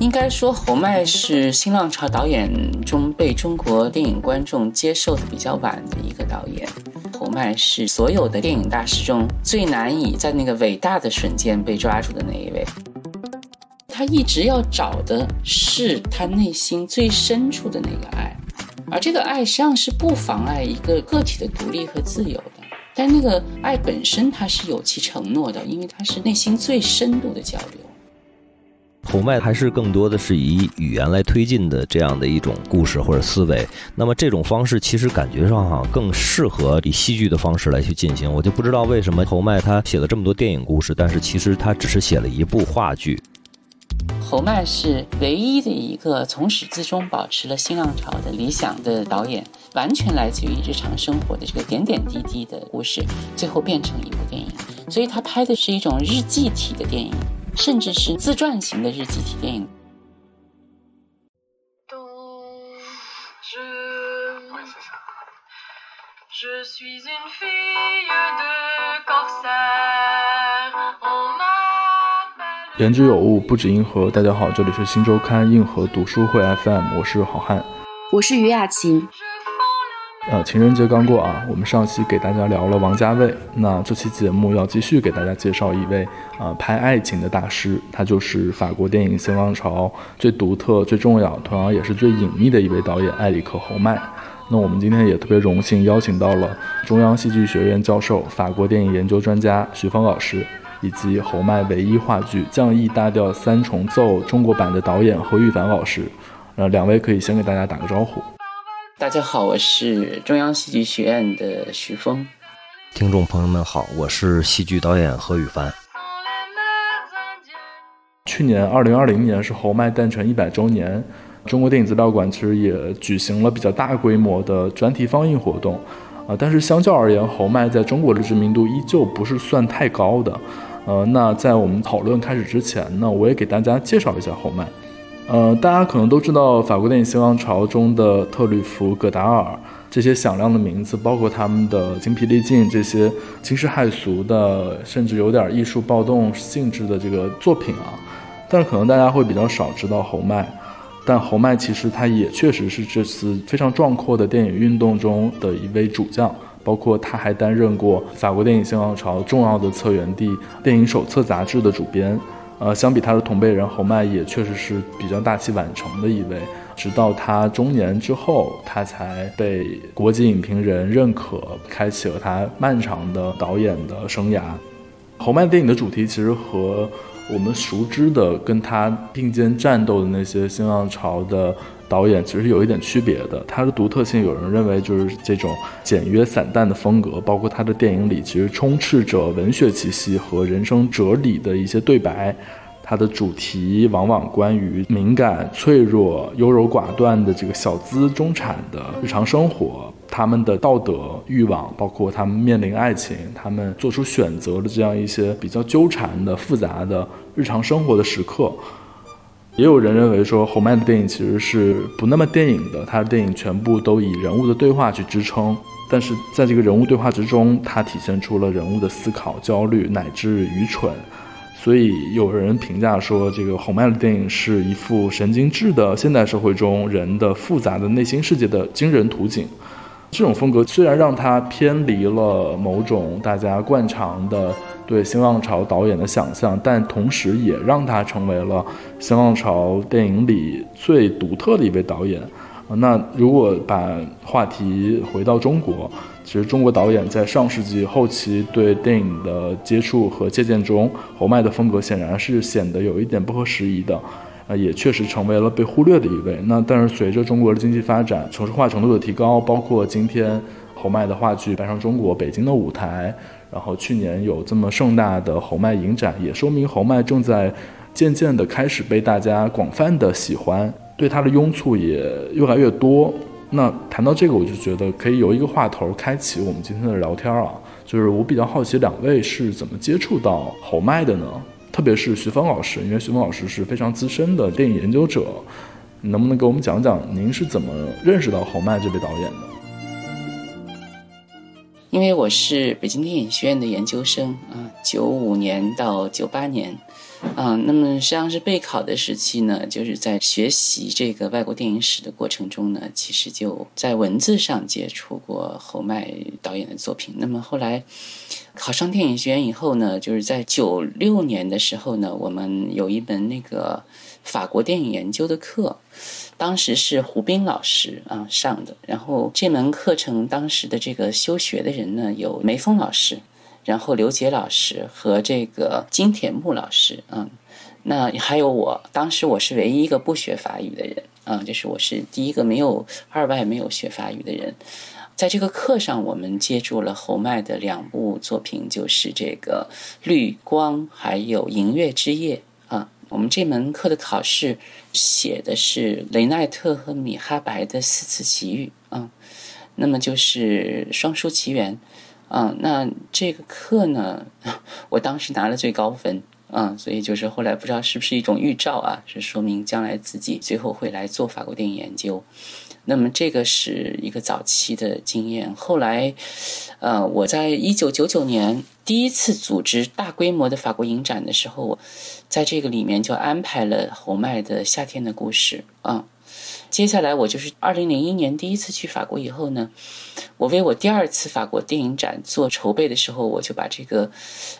应该说，侯麦是新浪潮导演中被中国电影观众接受的比较晚的一个导演。侯麦是所有的电影大师中最难以在那个伟大的瞬间被抓住的那一位。他一直要找的是他内心最深处的那个爱，而这个爱实际上是不妨碍一个个体的独立和自由的。但那个爱本身，它是有其承诺的，因为它是内心最深度的交流。侯麦还是更多的是以语言来推进的这样的一种故事或者思维。那么这种方式其实感觉上哈更适合以戏剧的方式来去进行。我就不知道为什么侯麦他写了这么多电影故事，但是其实他只是写了一部话剧。侯麦是唯一的一个从始至终保持了新浪潮的理想的导演，完全来自于日常生活的这个点点滴滴的故事，最后变成一部电影。所以他拍的是一种日记体的电影。甚至是自传型的日记体电影。言之有物，不止硬核。大家好，这里是新周刊硬核读书会 FM，我是好汉，我是于雅琴。呃，情人节刚过啊，我们上期给大家聊了王家卫，那这期节目要继续给大家介绍一位啊拍爱情的大师，他就是法国电影新浪潮最独特、最重要，同样也是最隐秘的一位导演埃里克侯麦。那我们今天也特别荣幸邀请到了中央戏剧学院教授、法国电影研究专家徐峰老师，以及侯麦唯一话剧《降 E 大调三重奏》中国版的导演何玉凡老师。呃，两位可以先给大家打个招呼。大家好，我是中央戏剧学院的徐峰。听众朋友们好，我是戏剧导演何宇凡。去年二零二零年是侯麦诞辰一百周年，中国电影资料馆其实也举行了比较大规模的专题放映活动啊。但是相较而言，侯麦在中国的知名度依旧不是算太高的。呃，那在我们讨论开始之前呢，我也给大家介绍一下侯麦。呃，大家可能都知道法国电影新浪潮中的特吕弗、戈达尔这些响亮的名字，包括他们的精疲力尽这些惊世骇俗的，甚至有点艺术暴动性质的这个作品啊。但是可能大家会比较少知道侯麦，但侯麦其实他也确实是这次非常壮阔的电影运动中的一位主将，包括他还担任过法国电影新浪潮重要的策源地《电影手册》杂志的主编。呃，相比他的同辈人，侯麦也确实是比较大器晚成的一位。直到他中年之后，他才被国际影评人认可，开启了他漫长的导演的生涯。侯麦电影的主题其实和我们熟知的跟他并肩战斗的那些新浪潮的导演其实有一点区别的。他的独特性，有人认为就是这种简约散淡的风格，包括他的电影里其实充斥着文学气息和人生哲理的一些对白。他的主题往往关于敏感、脆弱、优柔寡断的这个小资中产的日常生活，他们的道德欲望，包括他们面临爱情、他们做出选择的这样一些比较纠缠的、复杂的日常生活的时刻。也有人认为说，侯麦的电影其实是不那么电影的，他的电影全部都以人物的对话去支撑，但是在这个人物对话之中，他体现出了人物的思考、焦虑乃至愚蠢。所以有人评价说，这个侯麦的电影是一幅神经质的现代社会中人的复杂的内心世界的惊人图景。这种风格虽然让他偏离了某种大家惯常的对新浪潮导演的想象，但同时也让他成为了新浪潮电影里最独特的一位导演。那如果把话题回到中国。其实中国导演在上世纪后期对电影的接触和借鉴中，侯麦的风格显然是显得有一点不合时宜的，呃，也确实成为了被忽略的一位。那但是随着中国的经济发展、城市化程度的提高，包括今天侯麦的话剧搬上中国北京的舞台，然后去年有这么盛大的侯麦影展，也说明侯麦正在渐渐的开始被大家广泛的喜欢，对他的拥簇也越来越多。那谈到这个，我就觉得可以由一个话头开启我们今天的聊天啊，就是我比较好奇两位是怎么接触到侯麦的呢？特别是徐峰老师，因为徐峰老师是非常资深的电影研究者，能不能给我们讲讲您是怎么认识到侯麦这位导演的？因为我是北京电影学院的研究生啊，九五年到九八年，嗯，那么实际上是备考的时期呢，就是在学习这个外国电影史的过程中呢，其实就在文字上接触过侯麦导演的作品。那么后来考上电影学院以后呢，就是在九六年的时候呢，我们有一门那个法国电影研究的课，当时是胡斌老师啊上的。然后这门课程当时的这个修学的人呢，有梅峰老师。然后刘杰老师和这个金铁木老师，嗯，那还有我，当时我是唯一一个不学法语的人，啊，就是我是第一个没有二外没有学法语的人。在这个课上，我们接触了侯麦的两部作品，就是这个《绿光》还有《银月之夜》。我们这门课的考试写的是雷奈特和米哈白的四次奇遇，啊，那么就是双书奇缘。啊，那这个课呢，我当时拿了最高分，啊，所以就是后来不知道是不是一种预兆啊，是说明将来自己最后会来做法国电影研究。那么这个是一个早期的经验。后来，呃，我在一九九九年第一次组织大规模的法国影展的时候，我在这个里面就安排了侯麦的《夏天的故事》啊。接下来我就是二零零一年第一次去法国以后呢，我为我第二次法国电影展做筹备的时候，我就把这个《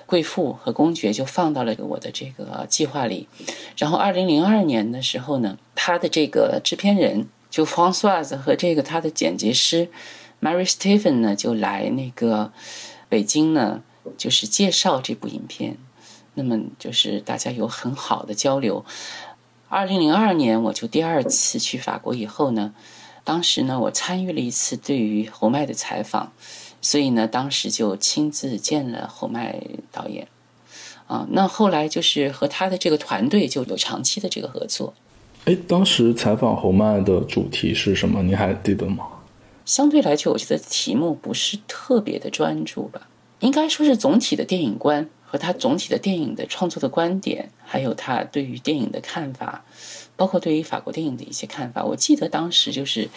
贵妇和公爵》就放到了我的这个计划里。然后二零零二年的时候呢，他的这个制片人就 François 和这个他的剪辑师 Mary Stephen 呢就来那个北京呢，就是介绍这部影片。那么就是大家有很好的交流。二零零二年，我就第二次去法国以后呢，当时呢，我参与了一次对于侯麦的采访，所以呢，当时就亲自见了侯麦导演，啊，那后来就是和他的这个团队就有长期的这个合作。哎，当时采访侯麦的主题是什么？你还记得吗？相对来讲，我觉得题目不是特别的专注吧，应该说是总体的电影观。和他总体的电影的创作的观点，还有他对于电影的看法，包括对于法国电影的一些看法。我记得当时就是，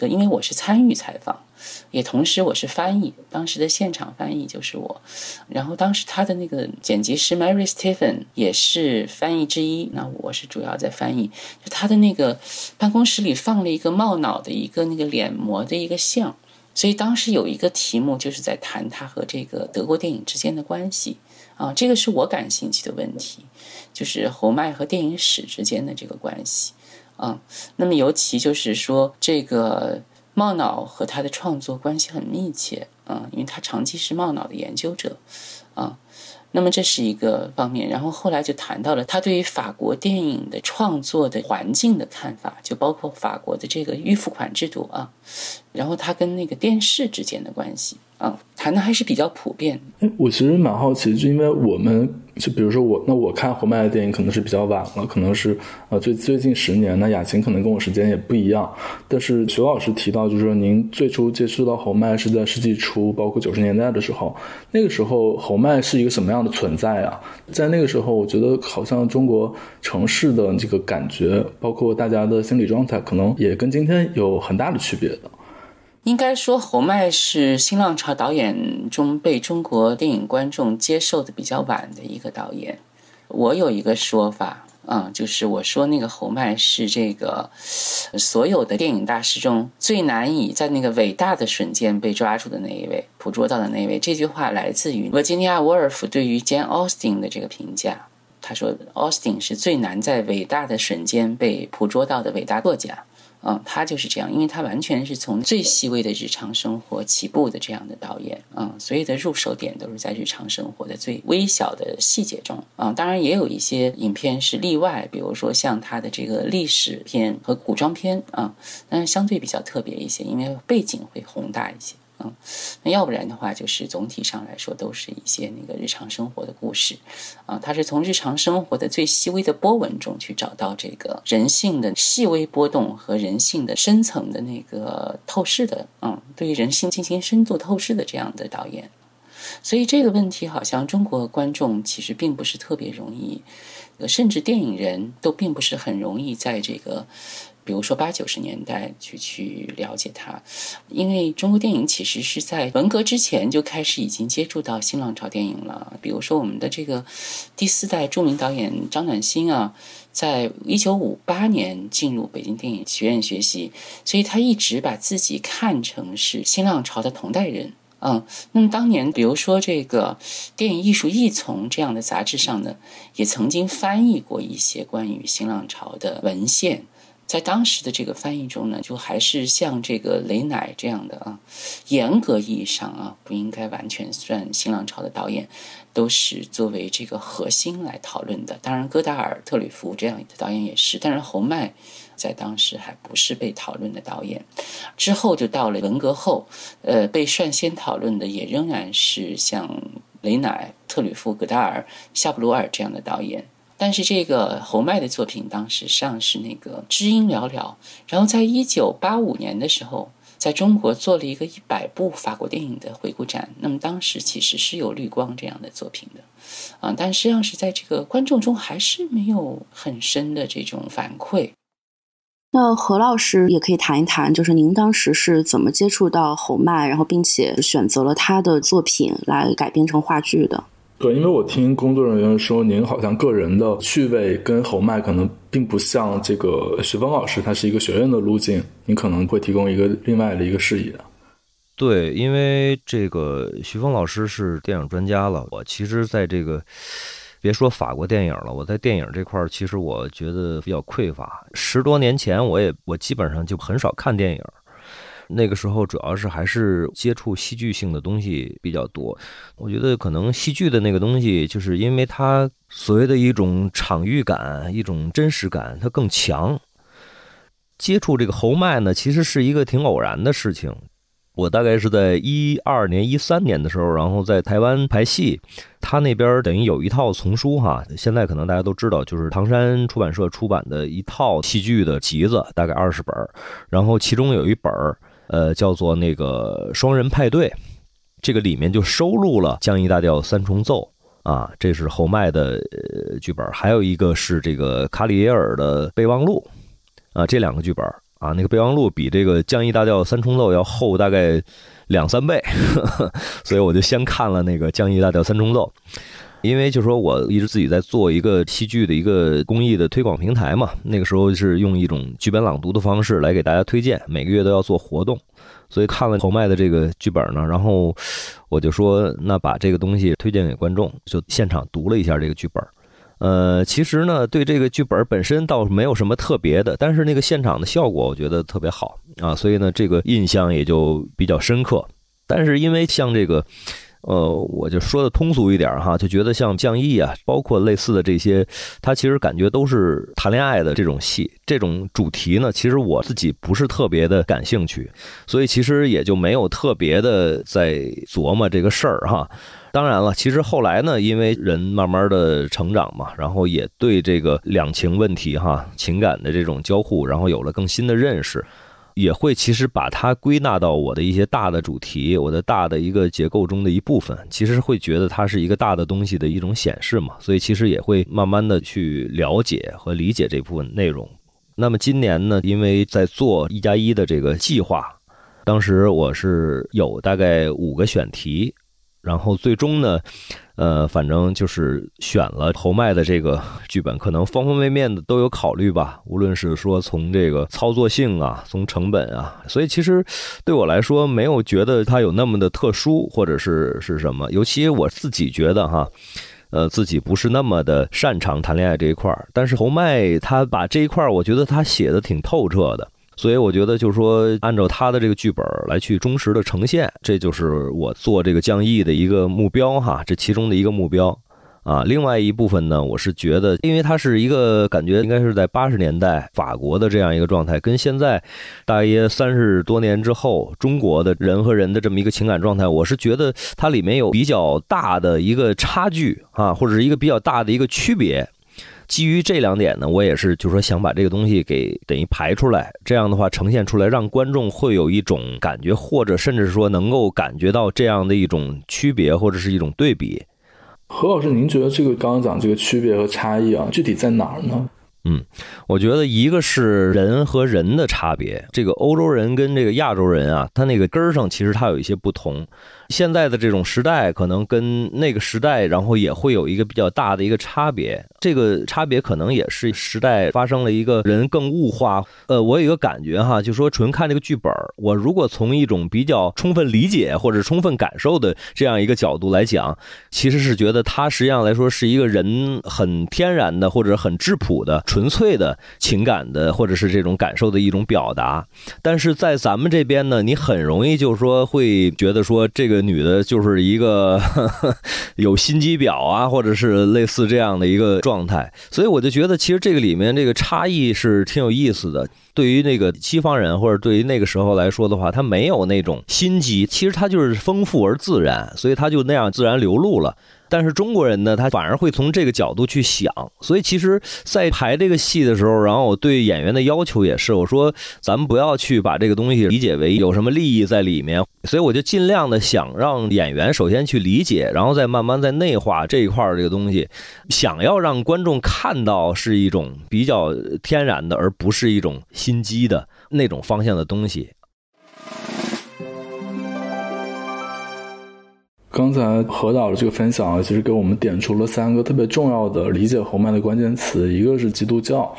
因为我是参与采访，也同时我是翻译，当时的现场翻译就是我。然后当时他的那个剪辑师 Mary Stephen 也是翻译之一，那我是主要在翻译。就他的那个办公室里放了一个冒脑的一个那个脸模的一个像，所以当时有一个题目就是在谈他和这个德国电影之间的关系。啊，这个是我感兴趣的问题，就是侯麦和电影史之间的这个关系。啊，那么尤其就是说，这个茂脑和他的创作关系很密切。啊，因为他长期是茂脑的研究者。啊。那么这是一个方面，然后后来就谈到了他对于法国电影的创作的环境的看法，就包括法国的这个预付款制度啊，然后他跟那个电视之间的关系啊，谈的还是比较普遍。哎，我其实蛮好奇，就因为我们。就比如说我，那我看侯麦的电影可能是比较晚了，可能是呃最最近十年。那雅琴可能跟我时间也不一样。但是徐老师提到，就是说您最初接触到侯麦是在世纪初，包括九十年代的时候。那个时候侯麦是一个什么样的存在啊？在那个时候，我觉得好像中国城市的这个感觉，包括大家的心理状态，可能也跟今天有很大的区别的。应该说，侯麦是新浪潮导演中被中国电影观众接受的比较晚的一个导演。我有一个说法，啊，就是我说那个侯麦是这个所有的电影大师中最难以在那个伟大的瞬间被抓住的那一位，捕捉到的那一位。这句话来自于维吉尼亚·沃尔夫对于 Jane Austen 的这个评价。他说，Austen 是最难在伟大的瞬间被捕捉到的伟大作家。嗯，他就是这样，因为他完全是从最细微的日常生活起步的这样的导演，嗯，所有的入手点都是在日常生活的最微小的细节中，啊，当然也有一些影片是例外，比如说像他的这个历史片和古装片啊，但是相对比较特别一些，因为背景会宏大一些。那要不然的话，就是总体上来说都是一些那个日常生活的故事，啊，他是从日常生活的最细微的波纹中去找到这个人性的细微波动和人性的深层的那个透视的，嗯，对于人性进行深度透视的这样的导演，所以这个问题好像中国观众其实并不是特别容易，甚至电影人都并不是很容易在这个。比如说八九十年代去去了解他，因为中国电影其实是在文革之前就开始已经接触到新浪潮电影了。比如说我们的这个第四代著名导演张暖心啊，在一九五八年进入北京电影学院学习，所以他一直把自己看成是新浪潮的同代人。嗯，那么当年比如说这个电影艺术艺从这样的杂志上呢，也曾经翻译过一些关于新浪潮的文献。在当时的这个翻译中呢，就还是像这个雷乃这样的啊，严格意义上啊，不应该完全算新浪潮的导演，都是作为这个核心来讨论的。当然，戈达尔、特吕弗这样的导演也是，但是侯麦在当时还不是被讨论的导演。之后就到了文革后，呃，被率先讨论的也仍然是像雷乃、特吕弗、戈达尔、夏布鲁尔这样的导演。但是这个侯麦的作品当时上是那个知音寥寥，然后在一九八五年的时候，在中国做了一个一百部法国电影的回顾展。那么当时其实是有绿光这样的作品的，啊，但实际上是在这个观众中还是没有很深的这种反馈。那何老师也可以谈一谈，就是您当时是怎么接触到侯麦，然后并且选择了他的作品来改编成话剧的。对，因为我听工作人员说，您好像个人的趣味跟侯麦可能并不像这个徐峰老师，他是一个学院的路径，您可能会提供一个另外的一个视野。对，因为这个徐峰老师是电影专家了，我其实在这个别说法国电影了，我在电影这块儿其实我觉得比较匮乏。十多年前，我也我基本上就很少看电影。那个时候主要是还是接触戏剧性的东西比较多，我觉得可能戏剧的那个东西，就是因为它所谓的一种场域感、一种真实感，它更强。接触这个侯麦呢，其实是一个挺偶然的事情。我大概是在一二年、一三年的时候，然后在台湾拍戏，他那边等于有一套丛书哈，现在可能大家都知道，就是唐山出版社出版的一套戏剧的集子，大概二十本，然后其中有一本儿。呃，叫做那个双人派对，这个里面就收录了降 E 大调三重奏啊，这是侯麦的剧本，还有一个是这个卡里耶尔的备忘录啊，这两个剧本啊，那个备忘录比这个降 E 大调三重奏要厚大概两三倍，所以我就先看了那个降 E 大调三重奏。因为就说我一直自己在做一个戏剧的一个公益的推广平台嘛，那个时候是用一种剧本朗读的方式来给大家推荐，每个月都要做活动，所以看了侯麦的这个剧本呢，然后我就说那把这个东西推荐给观众，就现场读了一下这个剧本。呃，其实呢，对这个剧本本身倒没有什么特别的，但是那个现场的效果我觉得特别好啊，所以呢，这个印象也就比较深刻。但是因为像这个。呃，我就说的通俗一点哈，就觉得像降 E 啊，包括类似的这些，它其实感觉都是谈恋爱的这种戏，这种主题呢，其实我自己不是特别的感兴趣，所以其实也就没有特别的在琢磨这个事儿哈。当然了，其实后来呢，因为人慢慢的成长嘛，然后也对这个两情问题哈，情感的这种交互，然后有了更新的认识。也会其实把它归纳到我的一些大的主题，我的大的一个结构中的一部分，其实会觉得它是一个大的东西的一种显示嘛，所以其实也会慢慢的去了解和理解这部分内容。那么今年呢，因为在做一加一的这个计划，当时我是有大概五个选题。然后最终呢，呃，反正就是选了侯麦的这个剧本，可能方方面面的都有考虑吧。无论是说从这个操作性啊，从成本啊，所以其实对我来说没有觉得它有那么的特殊，或者是是什么。尤其我自己觉得哈，呃，自己不是那么的擅长谈恋爱这一块儿，但是侯麦他把这一块儿，我觉得他写的挺透彻的。所以我觉得，就是说，按照他的这个剧本来去忠实的呈现，这就是我做这个降 E 的一个目标哈，这其中的一个目标啊。另外一部分呢，我是觉得，因为它是一个感觉应该是在八十年代法国的这样一个状态，跟现在大约三十多年之后中国的人和人的这么一个情感状态，我是觉得它里面有比较大的一个差距啊，或者是一个比较大的一个区别。基于这两点呢，我也是，就是说想把这个东西给等于排出来，这样的话呈现出来，让观众会有一种感觉，或者甚至说能够感觉到这样的一种区别，或者是一种对比。何老师，您觉得这个刚刚讲这个区别和差异啊，具体在哪儿呢？嗯，我觉得一个是人和人的差别，这个欧洲人跟这个亚洲人啊，他那个根儿上其实他有一些不同。现在的这种时代，可能跟那个时代，然后也会有一个比较大的一个差别。这个差别可能也是时代发生了一个人更物化。呃，我有一个感觉哈，就说纯看这个剧本，我如果从一种比较充分理解或者充分感受的这样一个角度来讲，其实是觉得它实际上来说是一个人很天然的或者很质朴的、纯粹的情感的或者是这种感受的一种表达。但是在咱们这边呢，你很容易就是说会觉得说这个。女的就是一个 有心机婊啊，或者是类似这样的一个状态，所以我就觉得其实这个里面这个差异是挺有意思的。对于那个西方人或者对于那个时候来说的话，他没有那种心机，其实他就是丰富而自然，所以他就那样自然流露了。但是中国人呢，他反而会从这个角度去想，所以其实，在排这个戏的时候，然后我对演员的要求也是，我说咱们不要去把这个东西理解为有什么利益在里面，所以我就尽量的想让演员首先去理解，然后再慢慢再内化这一块儿这个东西，想要让观众看到是一种比较天然的，而不是一种心机的那种方向的东西。刚才何导的这个分享啊，其实给我们点出了三个特别重要的理解侯麦的关键词，一个是基督教，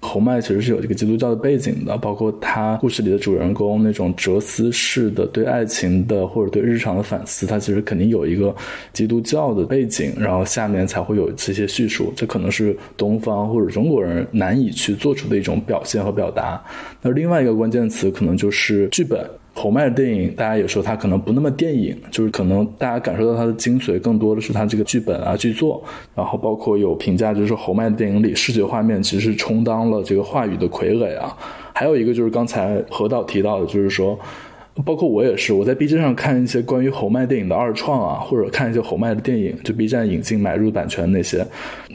侯麦其实是有这个基督教的背景的，包括他故事里的主人公那种哲思式的对爱情的或者对日常的反思，他其实肯定有一个基督教的背景，然后下面才会有这些叙述，这可能是东方或者中国人难以去做出的一种表现和表达。那另外一个关键词可能就是剧本。侯麦的电影，大家也说他可能不那么电影，就是可能大家感受到他的精髓，更多的是他这个剧本啊、剧作。然后包括有评价，就是侯麦的电影里视觉画面其实充当了这个话语的傀儡啊。还有一个就是刚才何导提到的，就是说。包括我也是，我在 B 站上看一些关于侯麦电影的二创啊，或者看一些侯麦的电影，就 B 站引进买入版权那些，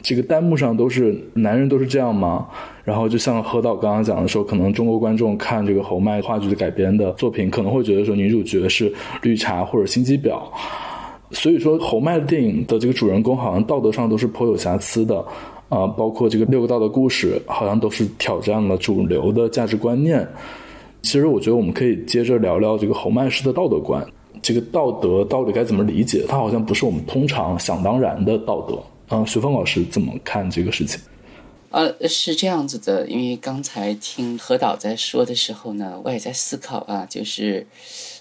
这个弹幕上都是男人都是这样吗？然后就像何导刚刚讲的说，可能中国观众看这个侯麦话剧的改编的作品，可能会觉得说女主角是绿茶或者心机婊，所以说侯麦的电影的这个主人公好像道德上都是颇有瑕疵的啊，包括这个六个道的故事，好像都是挑战了主流的价值观念。其实我觉得我们可以接着聊聊这个侯麦式的道德观。这个道德到底该怎么理解？它好像不是我们通常想当然的道德。嗯，徐峰老师怎么看这个事情？呃，是这样子的，因为刚才听何导在说的时候呢，我也在思考啊，就是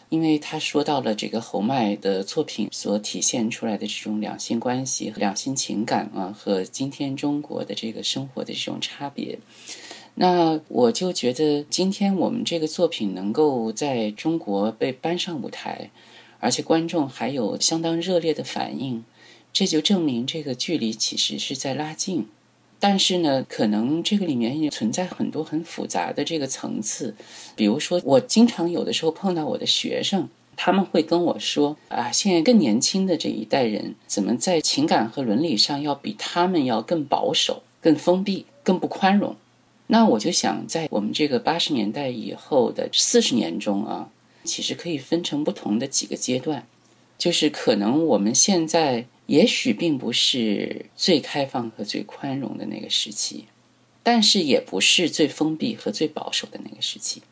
因为他说到了这个侯麦的作品所体现出来的这种两性关系、两性情感啊，和今天中国的这个生活的这种差别。那我就觉得，今天我们这个作品能够在中国被搬上舞台，而且观众还有相当热烈的反应，这就证明这个距离其实是在拉近。但是呢，可能这个里面也存在很多很复杂的这个层次。比如说，我经常有的时候碰到我的学生，他们会跟我说：“啊，现在更年轻的这一代人，怎么在情感和伦理上要比他们要更保守、更封闭、更不宽容？”那我就想，在我们这个八十年代以后的四十年中啊，其实可以分成不同的几个阶段，就是可能我们现在也许并不是最开放和最宽容的那个时期，但是也不是最封闭和最保守的那个时期。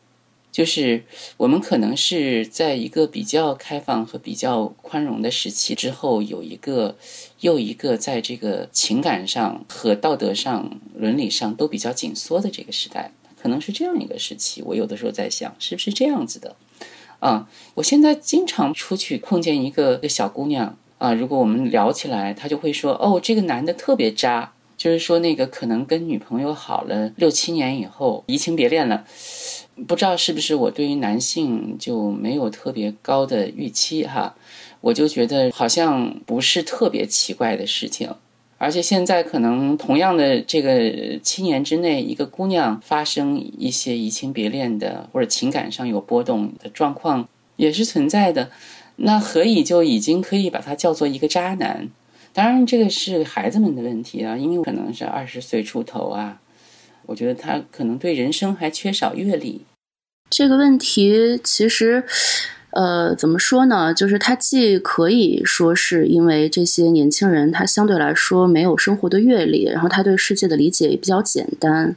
就是我们可能是在一个比较开放和比较宽容的时期之后，有一个又一个在这个情感上和道德上、伦理上都比较紧缩的这个时代，可能是这样一个时期。我有的时候在想，是不是这样子的？啊，我现在经常出去碰见一个个小姑娘啊，如果我们聊起来，她就会说：“哦，这个男的特别渣。”就是说那个可能跟女朋友好了六七年以后移情别恋了。不知道是不是我对于男性就没有特别高的预期哈，我就觉得好像不是特别奇怪的事情，而且现在可能同样的这个七年之内，一个姑娘发生一些移情别恋的或者情感上有波动的状况也是存在的，那何以就已经可以把他叫做一个渣男？当然这个是孩子们的问题啊，因为可能是二十岁出头啊。我觉得他可能对人生还缺少阅历。这个问题其实，呃，怎么说呢？就是它既可以说是因为这些年轻人他相对来说没有生活的阅历，然后他对世界的理解也比较简单。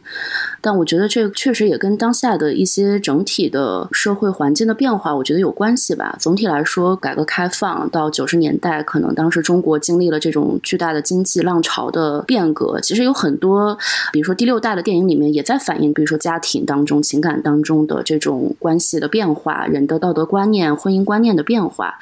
但我觉得这确实也跟当下的一些整体的社会环境的变化，我觉得有关系吧。总体来说，改革开放到九十年代，可能当时中国经历了这种巨大的经济浪潮的变革。其实有很多，比如说第六代的电影里面也在反映，比如说家庭当中、情感当中的这种关系的变化，人的道德观念、婚姻观念的变化。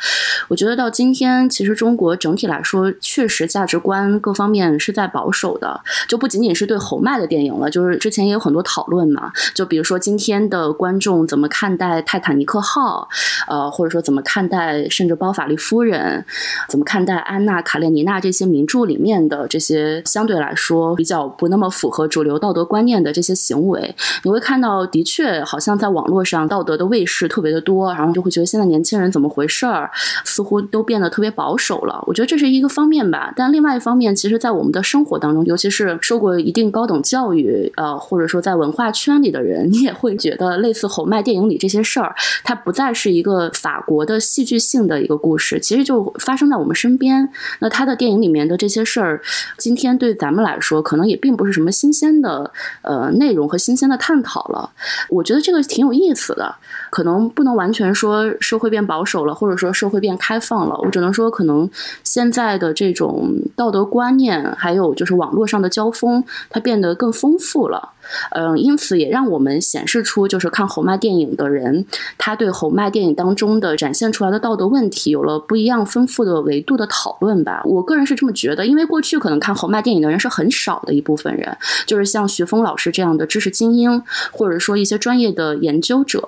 我觉得到今天，其实中国整体来说，确实价值观各方面是在保守的，就不仅仅是对侯麦的电影了，就是之前也有很。多讨论嘛，就比如说今天的观众怎么看待《泰坦尼克号》，呃，或者说怎么看待甚至《包法利夫人》，怎么看待《安娜·卡列尼娜》这些名著里面的这些相对来说比较不那么符合主流道德观念的这些行为，你会看到，的确好像在网络上道德的卫士特别的多，然后就会觉得现在年轻人怎么回事儿，似乎都变得特别保守了。我觉得这是一个方面吧，但另外一方面，其实在我们的生活当中，尤其是受过一定高等教育，呃，或者说。在文化圈里的人，你也会觉得类似侯麦电影里这些事儿，它不再是一个法国的戏剧性的一个故事，其实就发生在我们身边。那他的电影里面的这些事儿，今天对咱们来说，可能也并不是什么新鲜的呃内容和新鲜的探讨了。我觉得这个挺有意思的，可能不能完全说社会变保守了，或者说社会变开放了。我只能说，可能现在的这种道德观念，还有就是网络上的交锋，它变得更丰富了。嗯，因此也让我们显示出，就是看侯麦电影的人，他对侯麦电影当中的展现出来的道德问题有了不一样丰富的维度的讨论吧。我个人是这么觉得，因为过去可能看侯麦电影的人是很少的一部分人，就是像徐峰老师这样的知识精英，或者说一些专业的研究者。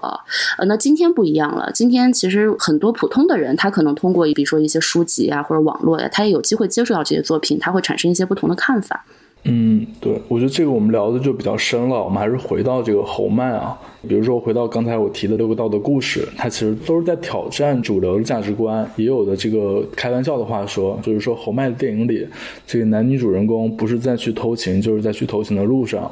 呃，那今天不一样了，今天其实很多普通的人，他可能通过比如说一些书籍啊或者网络呀，他也有机会接触到这些作品，他会产生一些不同的看法。嗯，对，我觉得这个我们聊的就比较深了。我们还是回到这个侯麦啊，比如说回到刚才我提的六个道德故事，它其实都是在挑战主流的价值观。也有的这个开玩笑的话说，就是说侯麦的电影里，这个男女主人公不是在去偷情，就是在去偷情的路上。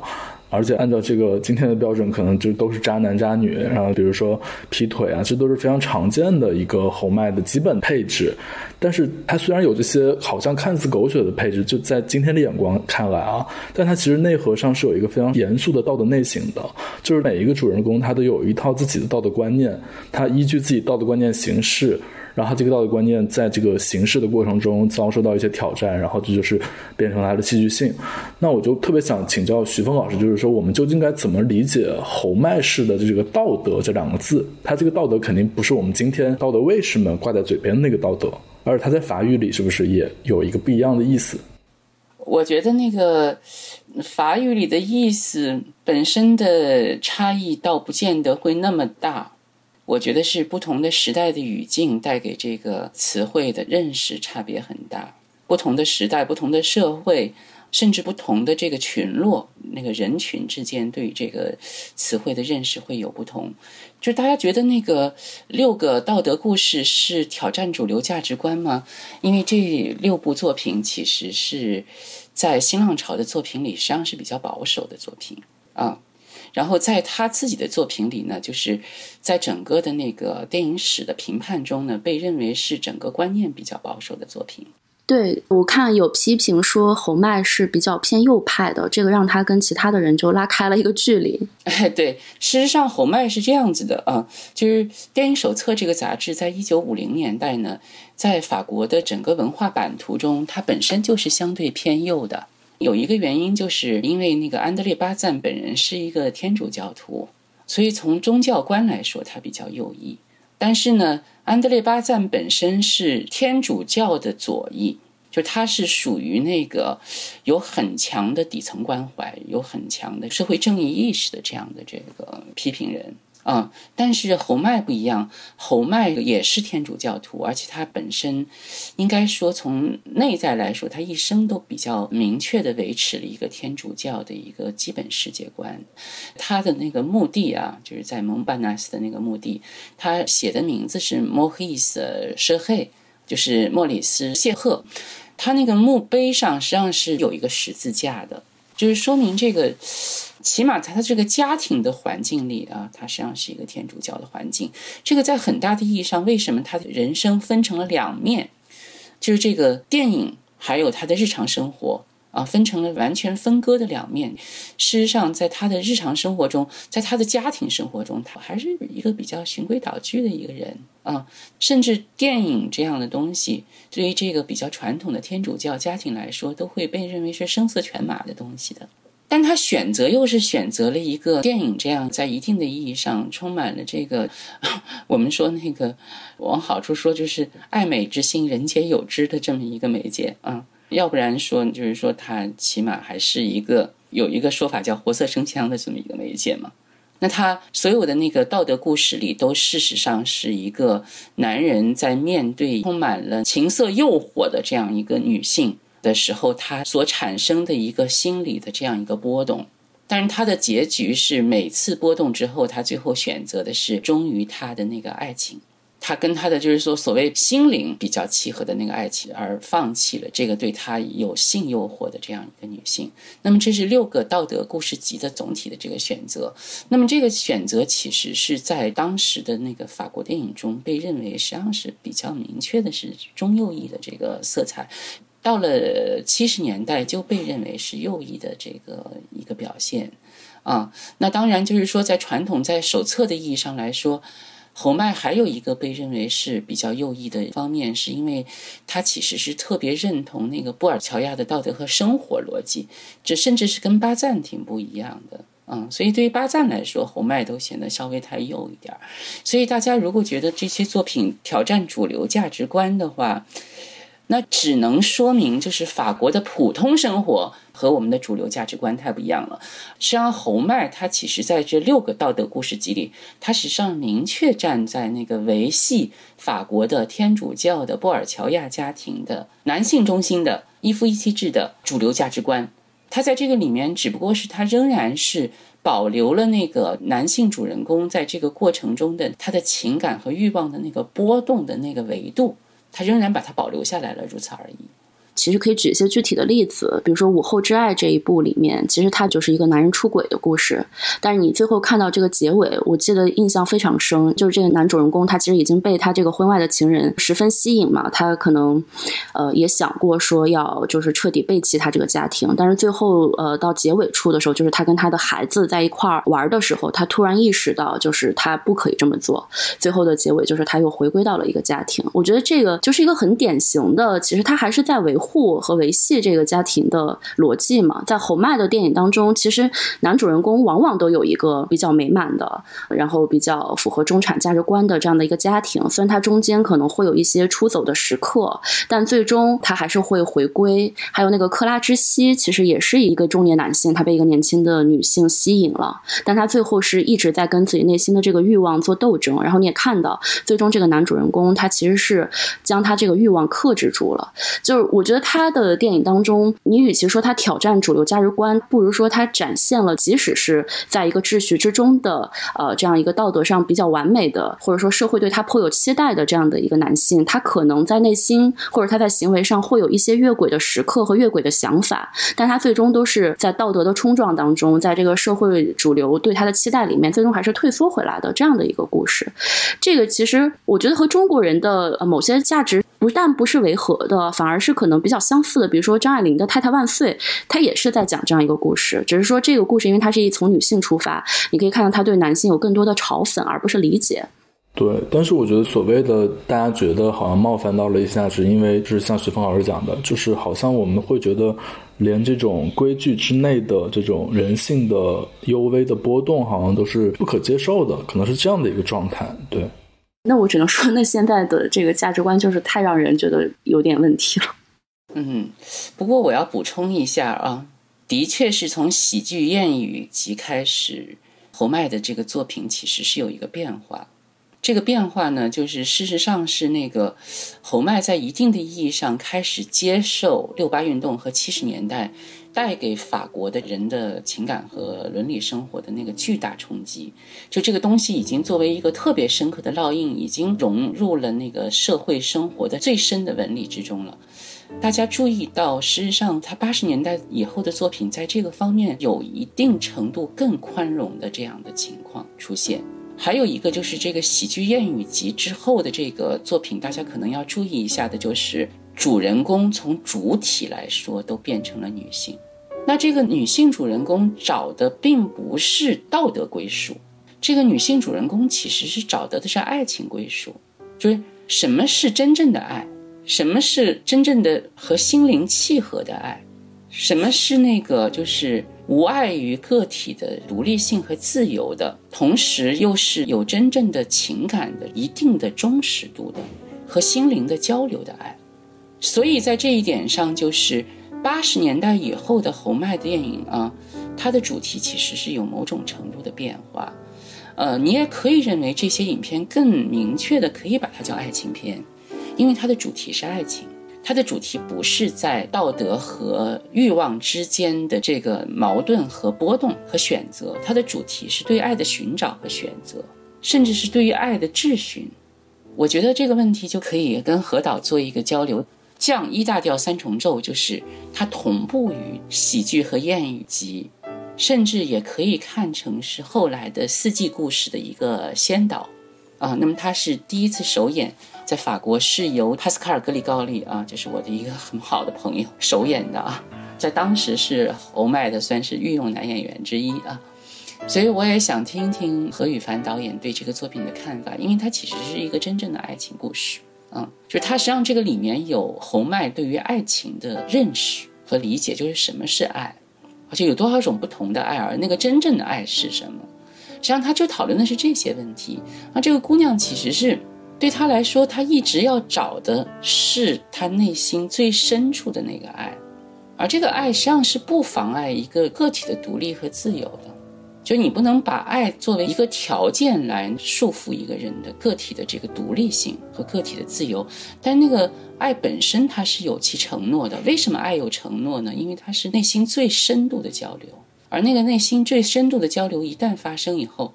而且按照这个今天的标准，可能就都是渣男渣女，然后比如说劈腿啊，这都是非常常见的一个红麦的基本配置。但是它虽然有这些好像看似狗血的配置，就在今天的眼光看来啊，但它其实内核上是有一个非常严肃的道德内省的，就是每一个主人公他都有一套自己的道德观念，他依据自己道德观念行事。然后这个道德观念在这个形式的过程中遭受到一些挑战，然后这就是变成了它的戏剧性。那我就特别想请教徐峰老师，就是说我们究竟该怎么理解侯麦式的这个道德这两个字？它这个道德肯定不是我们今天道德卫士们挂在嘴边的那个道德，而它在法语里是不是也有一个不一样的意思？我觉得那个法语里的意思本身的差异倒不见得会那么大。我觉得是不同的时代的语境带给这个词汇的认识差别很大。不同的时代、不同的社会，甚至不同的这个群落、那个人群之间，对于这个词汇的认识会有不同。就是大家觉得那个六个道德故事是挑战主流价值观吗？因为这六部作品其实是在新浪潮的作品里，实际上是比较保守的作品啊。然后在他自己的作品里呢，就是在整个的那个电影史的评判中呢，被认为是整个观念比较保守的作品。对我看有批评说侯麦是比较偏右派的，这个让他跟其他的人就拉开了一个距离。哎，对，事实上侯麦是这样子的啊，就是《电影手册》这个杂志在一九五零年代呢，在法国的整个文化版图中，它本身就是相对偏右的。有一个原因，就是因为那个安德烈巴赞本人是一个天主教徒，所以从宗教观来说，他比较右翼。但是呢，安德烈巴赞本身是天主教的左翼，就他是属于那个有很强的底层关怀、有很强的社会正义意识的这样的这个批评人。啊，但是侯麦不一样，侯麦也是天主教徒，而且他本身应该说从内在来说，他一生都比较明确的维持了一个天主教的一个基本世界观。他的那个墓地啊，就是在蒙巴纳斯的那个墓地，他写的名字是莫里斯·舍赫，就是莫里斯·谢赫。他那个墓碑上实际上是有一个十字架的，就是说明这个。起码在他这个家庭的环境里啊，他实际上是一个天主教的环境。这个在很大的意义上，为什么他的人生分成了两面？就是这个电影还有他的日常生活啊，分成了完全分割的两面。事实上，在他的日常生活中，在他的家庭生活中，他还是一个比较循规蹈矩的一个人啊。甚至电影这样的东西，对于这个比较传统的天主教家庭来说，都会被认为是声色犬马的东西的。但他选择又是选择了一个电影这样，在一定的意义上充满了这个，我们说那个往好处说就是爱美之心，人皆有之的这么一个媒介啊。要不然说就是说，他起码还是一个有一个说法叫活色生香的这么一个媒介嘛。那他所有的那个道德故事里，都事实上是一个男人在面对充满了情色诱惑的这样一个女性。的时候，他所产生的一个心理的这样一个波动，但是他的结局是每次波动之后，他最后选择的是忠于他的那个爱情，他跟他的就是说所谓心灵比较契合的那个爱情，而放弃了这个对他有性诱惑的这样一个女性。那么这是六个道德故事集的总体的这个选择。那么这个选择其实是在当时的那个法国电影中被认为实际上是比较明确的是中右翼的这个色彩。到了七十年代，就被认为是右翼的这个一个表现，啊，那当然就是说，在传统在手册的意义上来说，侯麦还有一个被认为是比较右翼的方面，是因为他其实是特别认同那个布尔乔亚的道德和生活逻辑，这甚至是跟巴赞挺不一样的，嗯，所以对于巴赞来说，侯麦都显得稍微太右一点儿，所以大家如果觉得这些作品挑战主流价值观的话。那只能说明，就是法国的普通生活和我们的主流价值观太不一样了。实际上，侯麦他其实在这六个道德故事集里，他实际上明确站在那个维系法国的天主教的布尔乔亚家庭的男性中心的一夫一妻制的主流价值观。他在这个里面，只不过是他仍然是保留了那个男性主人公在这个过程中的他的情感和欲望的那个波动的那个维度。他仍然把它保留下来了，如此而已。其实可以举一些具体的例子，比如说《午后之爱》这一部里面，其实它就是一个男人出轨的故事。但是你最后看到这个结尾，我记得印象非常深，就是这个男主人公他其实已经被他这个婚外的情人十分吸引嘛，他可能呃也想过说要就是彻底背弃他这个家庭，但是最后呃到结尾处的时候，就是他跟他的孩子在一块儿玩的时候，他突然意识到就是他不可以这么做。最后的结尾就是他又回归到了一个家庭。我觉得这个就是一个很典型的，其实他还是在维护。护和维系这个家庭的逻辑嘛，在侯麦的电影当中，其实男主人公往往都有一个比较美满的，然后比较符合中产价值观的这样的一个家庭。虽然他中间可能会有一些出走的时刻，但最终他还是会回归。还有那个克拉之西，其实也是一个中年男性，他被一个年轻的女性吸引了，但他最后是一直在跟自己内心的这个欲望做斗争。然后你也看到，最终这个男主人公他其实是将他这个欲望克制住了。就是我觉得。他的电影当中，你与其说他挑战主流价值观，不如说他展现了，即使是在一个秩序之中的，呃，这样一个道德上比较完美的，或者说社会对他颇有期待的这样的一个男性，他可能在内心或者他在行为上会有一些越轨的时刻和越轨的想法，但他最终都是在道德的冲撞当中，在这个社会主流对他的期待里面，最终还是退缩回来的这样的一个故事。这个其实我觉得和中国人的呃某些价值。不但不是违和的，反而是可能比较相似的。比如说张爱玲的《太太万岁》，她也是在讲这样一个故事，只是说这个故事因为它是以从女性出发，你可以看到她对男性有更多的嘲讽，而不是理解。对，但是我觉得所谓的大家觉得好像冒犯到了一下，是因为就是像徐峰老师讲的，就是好像我们会觉得连这种规矩之内的这种人性的幽微的波动，好像都是不可接受的，可能是这样的一个状态。对。那我只能说，那现在的这个价值观就是太让人觉得有点问题了。嗯，不过我要补充一下啊，的确是从喜剧谚语集开始，侯麦的这个作品其实是有一个变化。这个变化呢，就是事实上是那个侯麦在一定的意义上开始接受六八运动和七十年代带给法国的人的情感和伦理生活的那个巨大冲击。就这个东西已经作为一个特别深刻的烙印，已经融入了那个社会生活的最深的纹理之中了。大家注意到，事实上，他八十年代以后的作品在这个方面有一定程度更宽容的这样的情况出现。还有一个就是这个喜剧谚语集之后的这个作品，大家可能要注意一下的，就是主人公从主体来说都变成了女性。那这个女性主人公找的并不是道德归属，这个女性主人公其实是找的的是爱情归属，就是什么是真正的爱。什么是真正的和心灵契合的爱？什么是那个就是无碍于个体的独立性和自由的，同时又是有真正的情感的一定的忠实度的和心灵的交流的爱？所以在这一点上，就是八十年代以后的侯麦电影啊，它的主题其实是有某种程度的变化。呃，你也可以认为这些影片更明确的可以把它叫爱情片。因为它的主题是爱情，它的主题不是在道德和欲望之间的这个矛盾和波动和选择，它的主题是对爱的寻找和选择，甚至是对于爱的质询。我觉得这个问题就可以跟何导做一个交流。降一大调三重奏就是它同步于喜剧和谚语集，甚至也可以看成是后来的四季故事的一个先导啊。那么它是第一次首演。在法国是由帕斯卡尔·格里高利啊，就是我的一个很好的朋友首演的啊，在当时是侯麦的算是御用男演员之一啊，所以我也想听听何雨凡导演对这个作品的看法，因为它其实是一个真正的爱情故事，嗯，就是它实际上这个里面有侯麦对于爱情的认识和理解，就是什么是爱，而且有多少种不同的爱，而那个真正的爱是什么，实际上他就讨论的是这些问题，啊，这个姑娘其实是。对他来说，他一直要找的是他内心最深处的那个爱，而这个爱实际上是不妨碍一个个体的独立和自由的。就你不能把爱作为一个条件来束缚一个人的个体的这个独立性和个体的自由。但那个爱本身它是有其承诺的。为什么爱有承诺呢？因为它是内心最深度的交流，而那个内心最深度的交流一旦发生以后，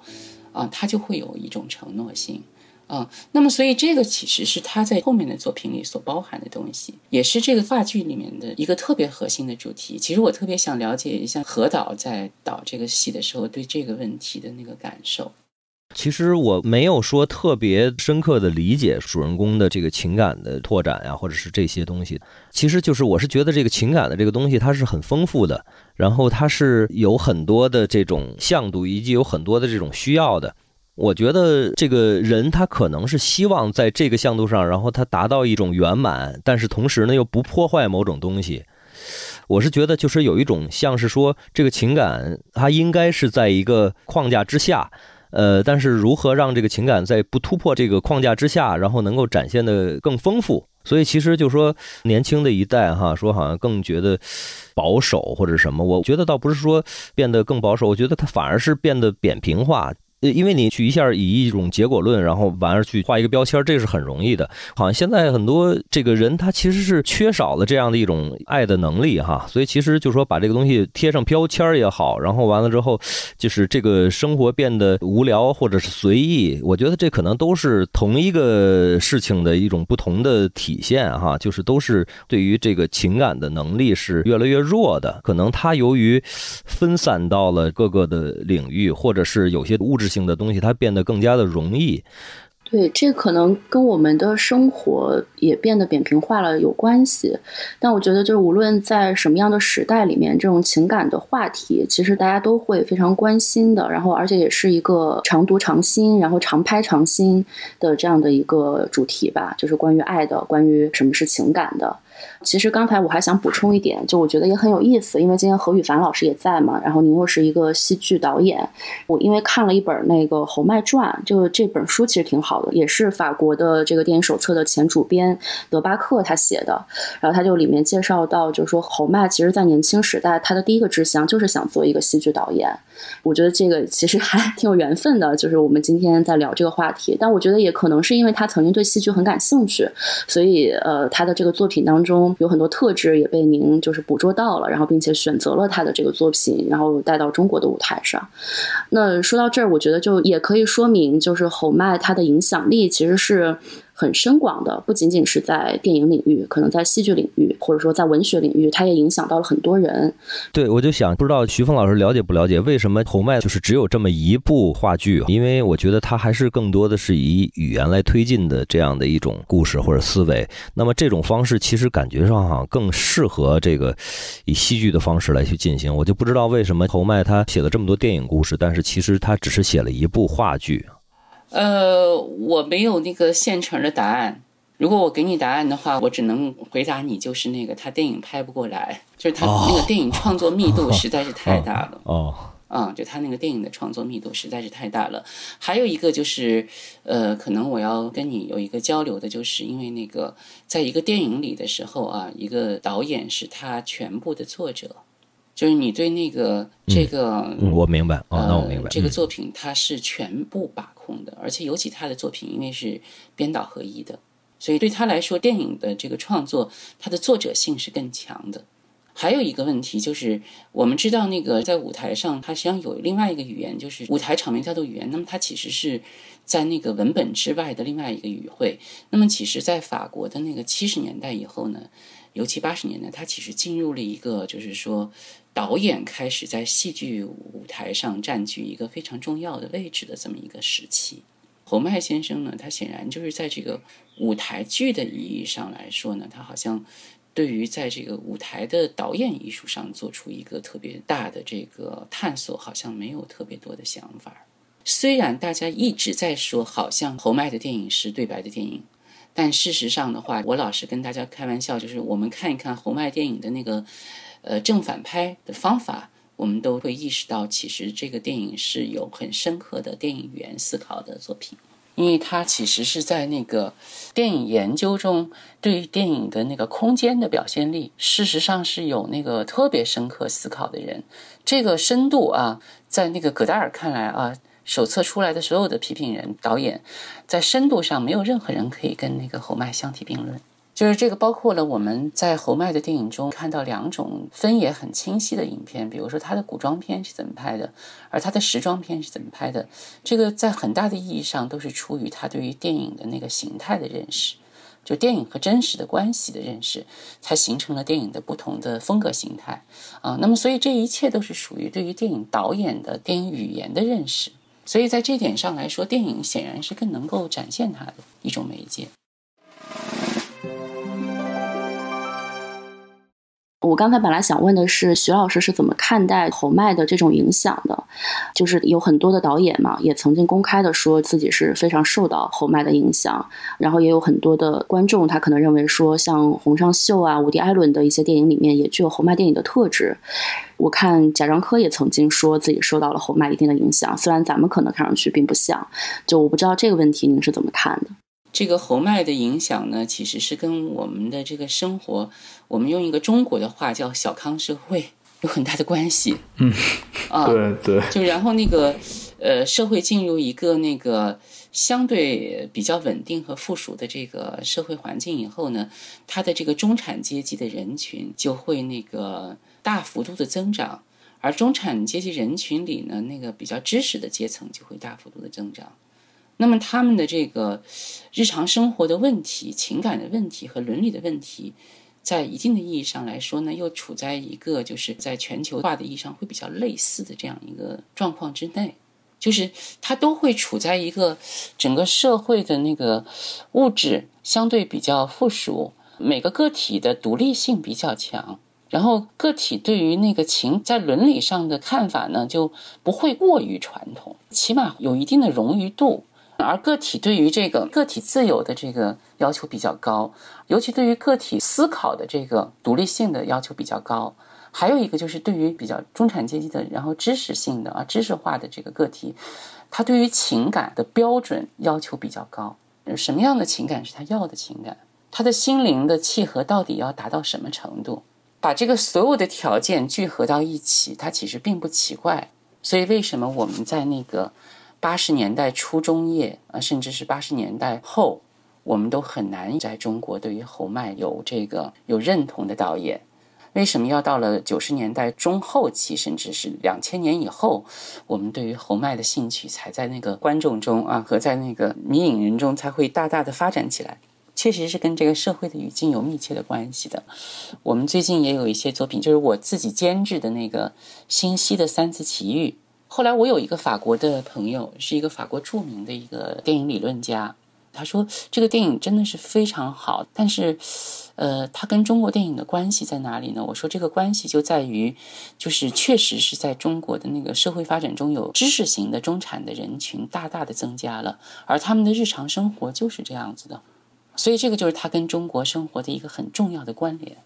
啊，它就会有一种承诺性。啊，那么所以这个其实是他在后面的作品里所包含的东西，也是这个话剧里面的一个特别核心的主题。其实我特别想了解一下何导在导这个戏的时候对这个问题的那个感受。其实我没有说特别深刻的理解主人公的这个情感的拓展呀，或者是这些东西。其实就是我是觉得这个情感的这个东西它是很丰富的，然后它是有很多的这种向度，以及有很多的这种需要的。我觉得这个人他可能是希望在这个向度上，然后他达到一种圆满，但是同时呢又不破坏某种东西。我是觉得就是有一种像是说这个情感它应该是在一个框架之下，呃，但是如何让这个情感在不突破这个框架之下，然后能够展现的更丰富？所以其实就说年轻的一代哈，说好像更觉得保守或者什么，我觉得倒不是说变得更保守，我觉得它反而是变得扁平化。因为你去一下以一种结果论，然后完了去画一个标签，这是很容易的。好像现在很多这个人他其实是缺少了这样的一种爱的能力哈，所以其实就说把这个东西贴上标签也好，然后完了之后就是这个生活变得无聊或者是随意，我觉得这可能都是同一个事情的一种不同的体现哈，就是都是对于这个情感的能力是越来越弱的，可能他由于分散到了各个的领域，或者是有些物质。性的东西，它变得更加的容易。对，这可能跟我们的生活也变得扁平化了有关系。但我觉得，就是无论在什么样的时代里面，这种情感的话题，其实大家都会非常关心的。然后，而且也是一个常读常新，然后常拍常新的这样的一个主题吧，就是关于爱的，关于什么是情感的。其实刚才我还想补充一点，就我觉得也很有意思，因为今天何雨凡老师也在嘛，然后您又是一个戏剧导演，我因为看了一本那个《侯麦传》，就这本书其实挺好的，也是法国的这个电影手册的前主编德巴克他写的，然后他就里面介绍到，就是说侯麦其实在年轻时代，他的第一个志向就是想做一个戏剧导演。我觉得这个其实还 挺有缘分的，就是我们今天在聊这个话题，但我觉得也可能是因为他曾经对戏剧很感兴趣，所以呃，他的这个作品当中有很多特质也被您就是捕捉到了，然后并且选择了他的这个作品，然后带到中国的舞台上。那说到这儿，我觉得就也可以说明，就是侯麦他的影响力其实是。很深广的，不仅仅是在电影领域，可能在戏剧领域，或者说在文学领域，它也影响到了很多人。对，我就想不知道徐峰老师了解不了解，为什么侯麦就是只有这么一部话剧？因为我觉得他还是更多的是以语言来推进的这样的一种故事或者思维。那么这种方式其实感觉上哈更适合这个以戏剧的方式来去进行。我就不知道为什么侯麦他写了这么多电影故事，但是其实他只是写了一部话剧。呃，我没有那个现成的答案。如果我给你答案的话，我只能回答你，就是那个他电影拍不过来，就是他那个电影创作密度实在是太大了。哦，啊，就他那个电影的创作密度实在是太大了。还有一个就是，呃，可能我要跟你有一个交流的，就是因为那个在一个电影里的时候啊，一个导演是他全部的作者。就是你对那个这个，我明白哦，那我明白。这个作品他是全部把的，而且尤其他的作品因为是编导合一的，所以对他来说，电影的这个创作，它的作者性是更强的。还有一个问题就是，我们知道那个在舞台上，它实际上有另外一个语言，就是舞台场面调度语言。那么它其实是在那个文本之外的另外一个语汇。那么其实，在法国的那个七十年代以后呢，尤其八十年代，它其实进入了一个就是说。导演开始在戏剧舞台上占据一个非常重要的位置的这么一个时期，侯麦先生呢，他显然就是在这个舞台剧的意义上来说呢，他好像对于在这个舞台的导演艺术上做出一个特别大的这个探索，好像没有特别多的想法。虽然大家一直在说，好像侯麦的电影是对白的电影，但事实上的话，我老是跟大家开玩笑，就是我们看一看侯麦电影的那个。呃，正反拍的方法，我们都会意识到，其实这个电影是有很深刻的电影语言思考的作品，因为它其实是在那个电影研究中，对于电影的那个空间的表现力，事实上是有那个特别深刻思考的人。这个深度啊，在那个葛达尔看来啊，手册出来的所有的批评人、导演，在深度上没有任何人可以跟那个侯麦相提并论。就是这个包括了我们在侯麦的电影中看到两种分野很清晰的影片，比如说他的古装片是怎么拍的，而他的时装片是怎么拍的。这个在很大的意义上都是出于他对于电影的那个形态的认识，就电影和真实的关系的认识，才形成了电影的不同的风格形态啊。那么，所以这一切都是属于对于电影导演的电影语言的认识。所以在这点上来说，电影显然是更能够展现它的一种媒介。我刚才本来想问的是，徐老师是怎么看待侯麦的这种影响的？就是有很多的导演嘛，也曾经公开的说自己是非常受到侯麦的影响，然后也有很多的观众，他可能认为说，像洪尚秀啊、伍迪·艾伦的一些电影里面也具有侯麦电影的特质。我看贾樟柯也曾经说自己受到了侯麦一定的影响，虽然咱们可能看上去并不像。就我不知道这个问题您是怎么看的？这个侯麦的影响呢，其实是跟我们的这个生活，我们用一个中国的话叫“小康社会”有很大的关系。嗯，啊，对对，就然后那个呃，社会进入一个那个相对比较稳定和富庶的这个社会环境以后呢，它的这个中产阶级的人群就会那个大幅度的增长，而中产阶级人群里呢，那个比较知识的阶层就会大幅度的增长。那么他们的这个日常生活的问题、情感的问题和伦理的问题，在一定的意义上来说呢，又处在一个就是在全球化的意义上会比较类似的这样一个状况之内，就是它都会处在一个整个社会的那个物质相对比较富庶，每个个体的独立性比较强，然后个体对于那个情在伦理上的看法呢，就不会过于传统，起码有一定的冗余度。而个体对于这个个体自由的这个要求比较高，尤其对于个体思考的这个独立性的要求比较高。还有一个就是对于比较中产阶级的，然后知识性的啊知识化的这个个体，他对于情感的标准要求比较高。什么样的情感是他要的情感？他的心灵的契合到底要达到什么程度？把这个所有的条件聚合到一起，它其实并不奇怪。所以为什么我们在那个？八十年代初中叶啊，甚至是八十年代后，我们都很难在中国对于侯麦有这个有认同的导演。为什么要到了九十年代中后期，甚至是两千年以后，我们对于侯麦的兴趣才在那个观众中啊，和在那个迷影人中才会大大的发展起来？确实是跟这个社会的语境有密切的关系的。我们最近也有一些作品，就是我自己监制的那个新西的三次奇遇。后来我有一个法国的朋友，是一个法国著名的一个电影理论家。他说这个电影真的是非常好，但是，呃，它跟中国电影的关系在哪里呢？我说这个关系就在于，就是确实是在中国的那个社会发展中有知识型的中产的人群大大的增加了，而他们的日常生活就是这样子的，所以这个就是它跟中国生活的一个很重要的关联。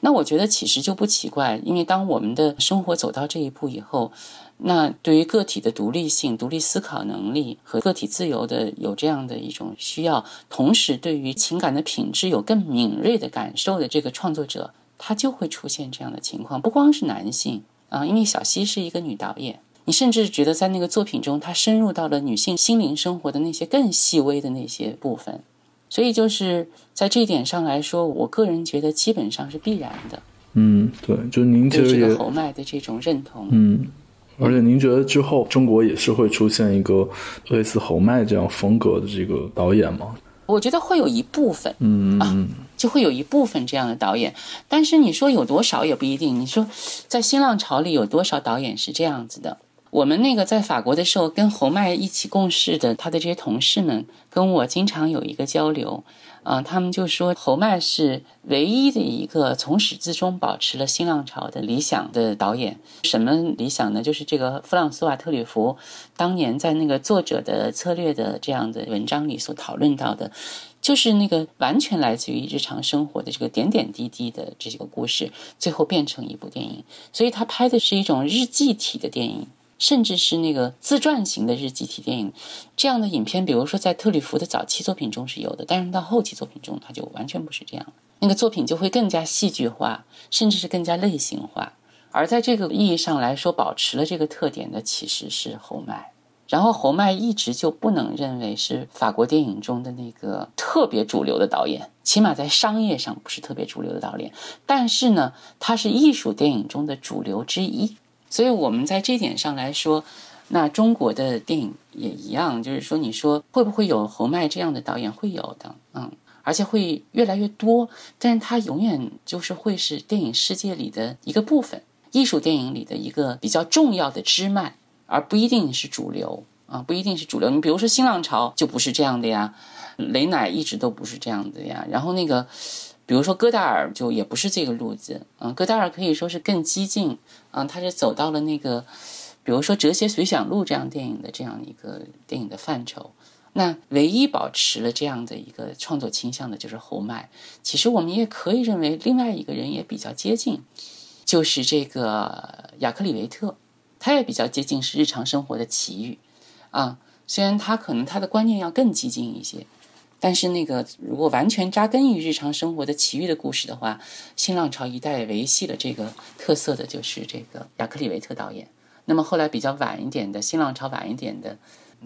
那我觉得其实就不奇怪，因为当我们的生活走到这一步以后。那对于个体的独立性、独立思考能力和个体自由的有这样的一种需要，同时对于情感的品质有更敏锐的感受的这个创作者，他就会出现这样的情况。不光是男性啊，因为小溪是一个女导演，你甚至觉得在那个作品中，她深入到了女性心灵生活的那些更细微的那些部分。所以就是在这一点上来说，我个人觉得基本上是必然的。嗯，对，就您其实也侯麦的这种认同，嗯。而且您觉得之后中国也是会出现一个类似侯麦这样风格的这个导演吗？我觉得会有一部分，嗯啊，就会有一部分这样的导演。但是你说有多少也不一定。你说在新浪潮里有多少导演是这样子的？我们那个在法国的时候跟侯麦一起共事的他的这些同事们，跟我经常有一个交流。啊，他们就说侯麦是唯一的一个从始至终保持了新浪潮的理想的导演。什么理想呢？就是这个弗朗索瓦特吕弗当年在那个作者的策略的这样的文章里所讨论到的，就是那个完全来自于日常生活的这个点点滴滴的这个故事，最后变成一部电影。所以他拍的是一种日记体的电影。甚至是那个自传型的日记体电影，这样的影片，比如说在特吕弗的早期作品中是有的，但是到后期作品中，它就完全不是这样那个作品就会更加戏剧化，甚至是更加类型化。而在这个意义上来说，保持了这个特点的其实是侯麦。然后侯麦一直就不能认为是法国电影中的那个特别主流的导演，起码在商业上不是特别主流的导演。但是呢，他是艺术电影中的主流之一。所以，我们在这点上来说，那中国的电影也一样，就是说，你说会不会有侯麦这样的导演？会有的，嗯，而且会越来越多。但是，他永远就是会是电影世界里的一个部分，艺术电影里的一个比较重要的支脉，而不一定是主流啊，不一定是主流。你比如说新浪潮就不是这样的呀，雷乃一直都不是这样的呀。然后那个。比如说戈达尔就也不是这个路子，嗯，戈达尔可以说是更激进，嗯，他是走到了那个，比如说《哲学随想录》这样电影的这样一个电影的范畴。那唯一保持了这样的一个创作倾向的就是侯麦。其实我们也可以认为另外一个人也比较接近，就是这个亚克里维特，他也比较接近是日常生活的奇遇，啊，虽然他可能他的观念要更激进一些。但是那个，如果完全扎根于日常生活的奇遇的故事的话，新浪潮一代维系了这个特色的就是这个亚克里维特导演。那么后来比较晚一点的新浪潮晚一点的，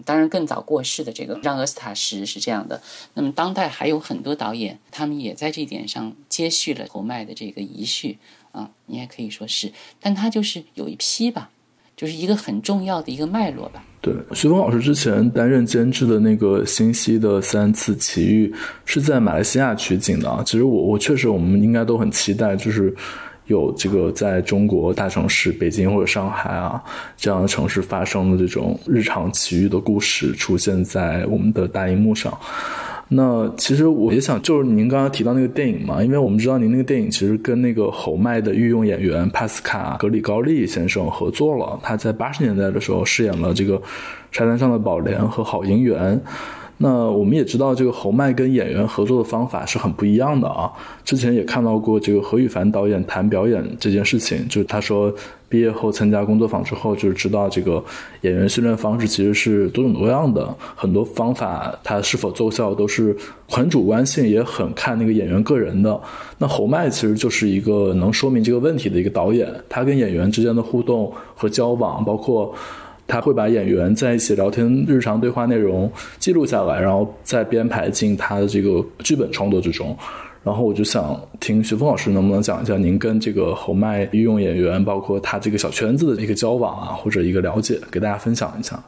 当然更早过世的这个让·俄斯塔什是这样的。那么当代还有很多导演，他们也在这一点上接续了侯麦的这个遗绪啊，你也可以说是，但他就是有一批吧。就是一个很重要的一个脉络吧。对，徐峰老师之前担任监制的那个《新西的三次奇遇》是在马来西亚取景的。其实我我确实，我们应该都很期待，就是有这个在中国大城市北京或者上海啊这样的城市发生的这种日常奇遇的故事出现在我们的大荧幕上。那其实我也想，就是您刚刚提到那个电影嘛，因为我们知道您那个电影其实跟那个侯麦的御用演员帕斯卡格里高利先生合作了，他在八十年代的时候饰演了这个沙滩上的宝莲和好姻缘。那我们也知道，这个侯麦跟演员合作的方法是很不一样的啊。之前也看到过这个何羽凡导演谈表演这件事情，就是他说毕业后参加工作坊之后，就是知道这个演员训练方式其实是多种多样的，很多方法它是否奏效都是很主观性，也很看那个演员个人的。那侯麦其实就是一个能说明这个问题的一个导演，他跟演员之间的互动和交往，包括。他会把演员在一起聊天、日常对话内容记录下来，然后再编排进他的这个剧本创作之中。然后我就想听徐峰老师能不能讲一下您跟这个侯麦御用演员，包括他这个小圈子的一个交往啊，或者一个了解，给大家分享一下。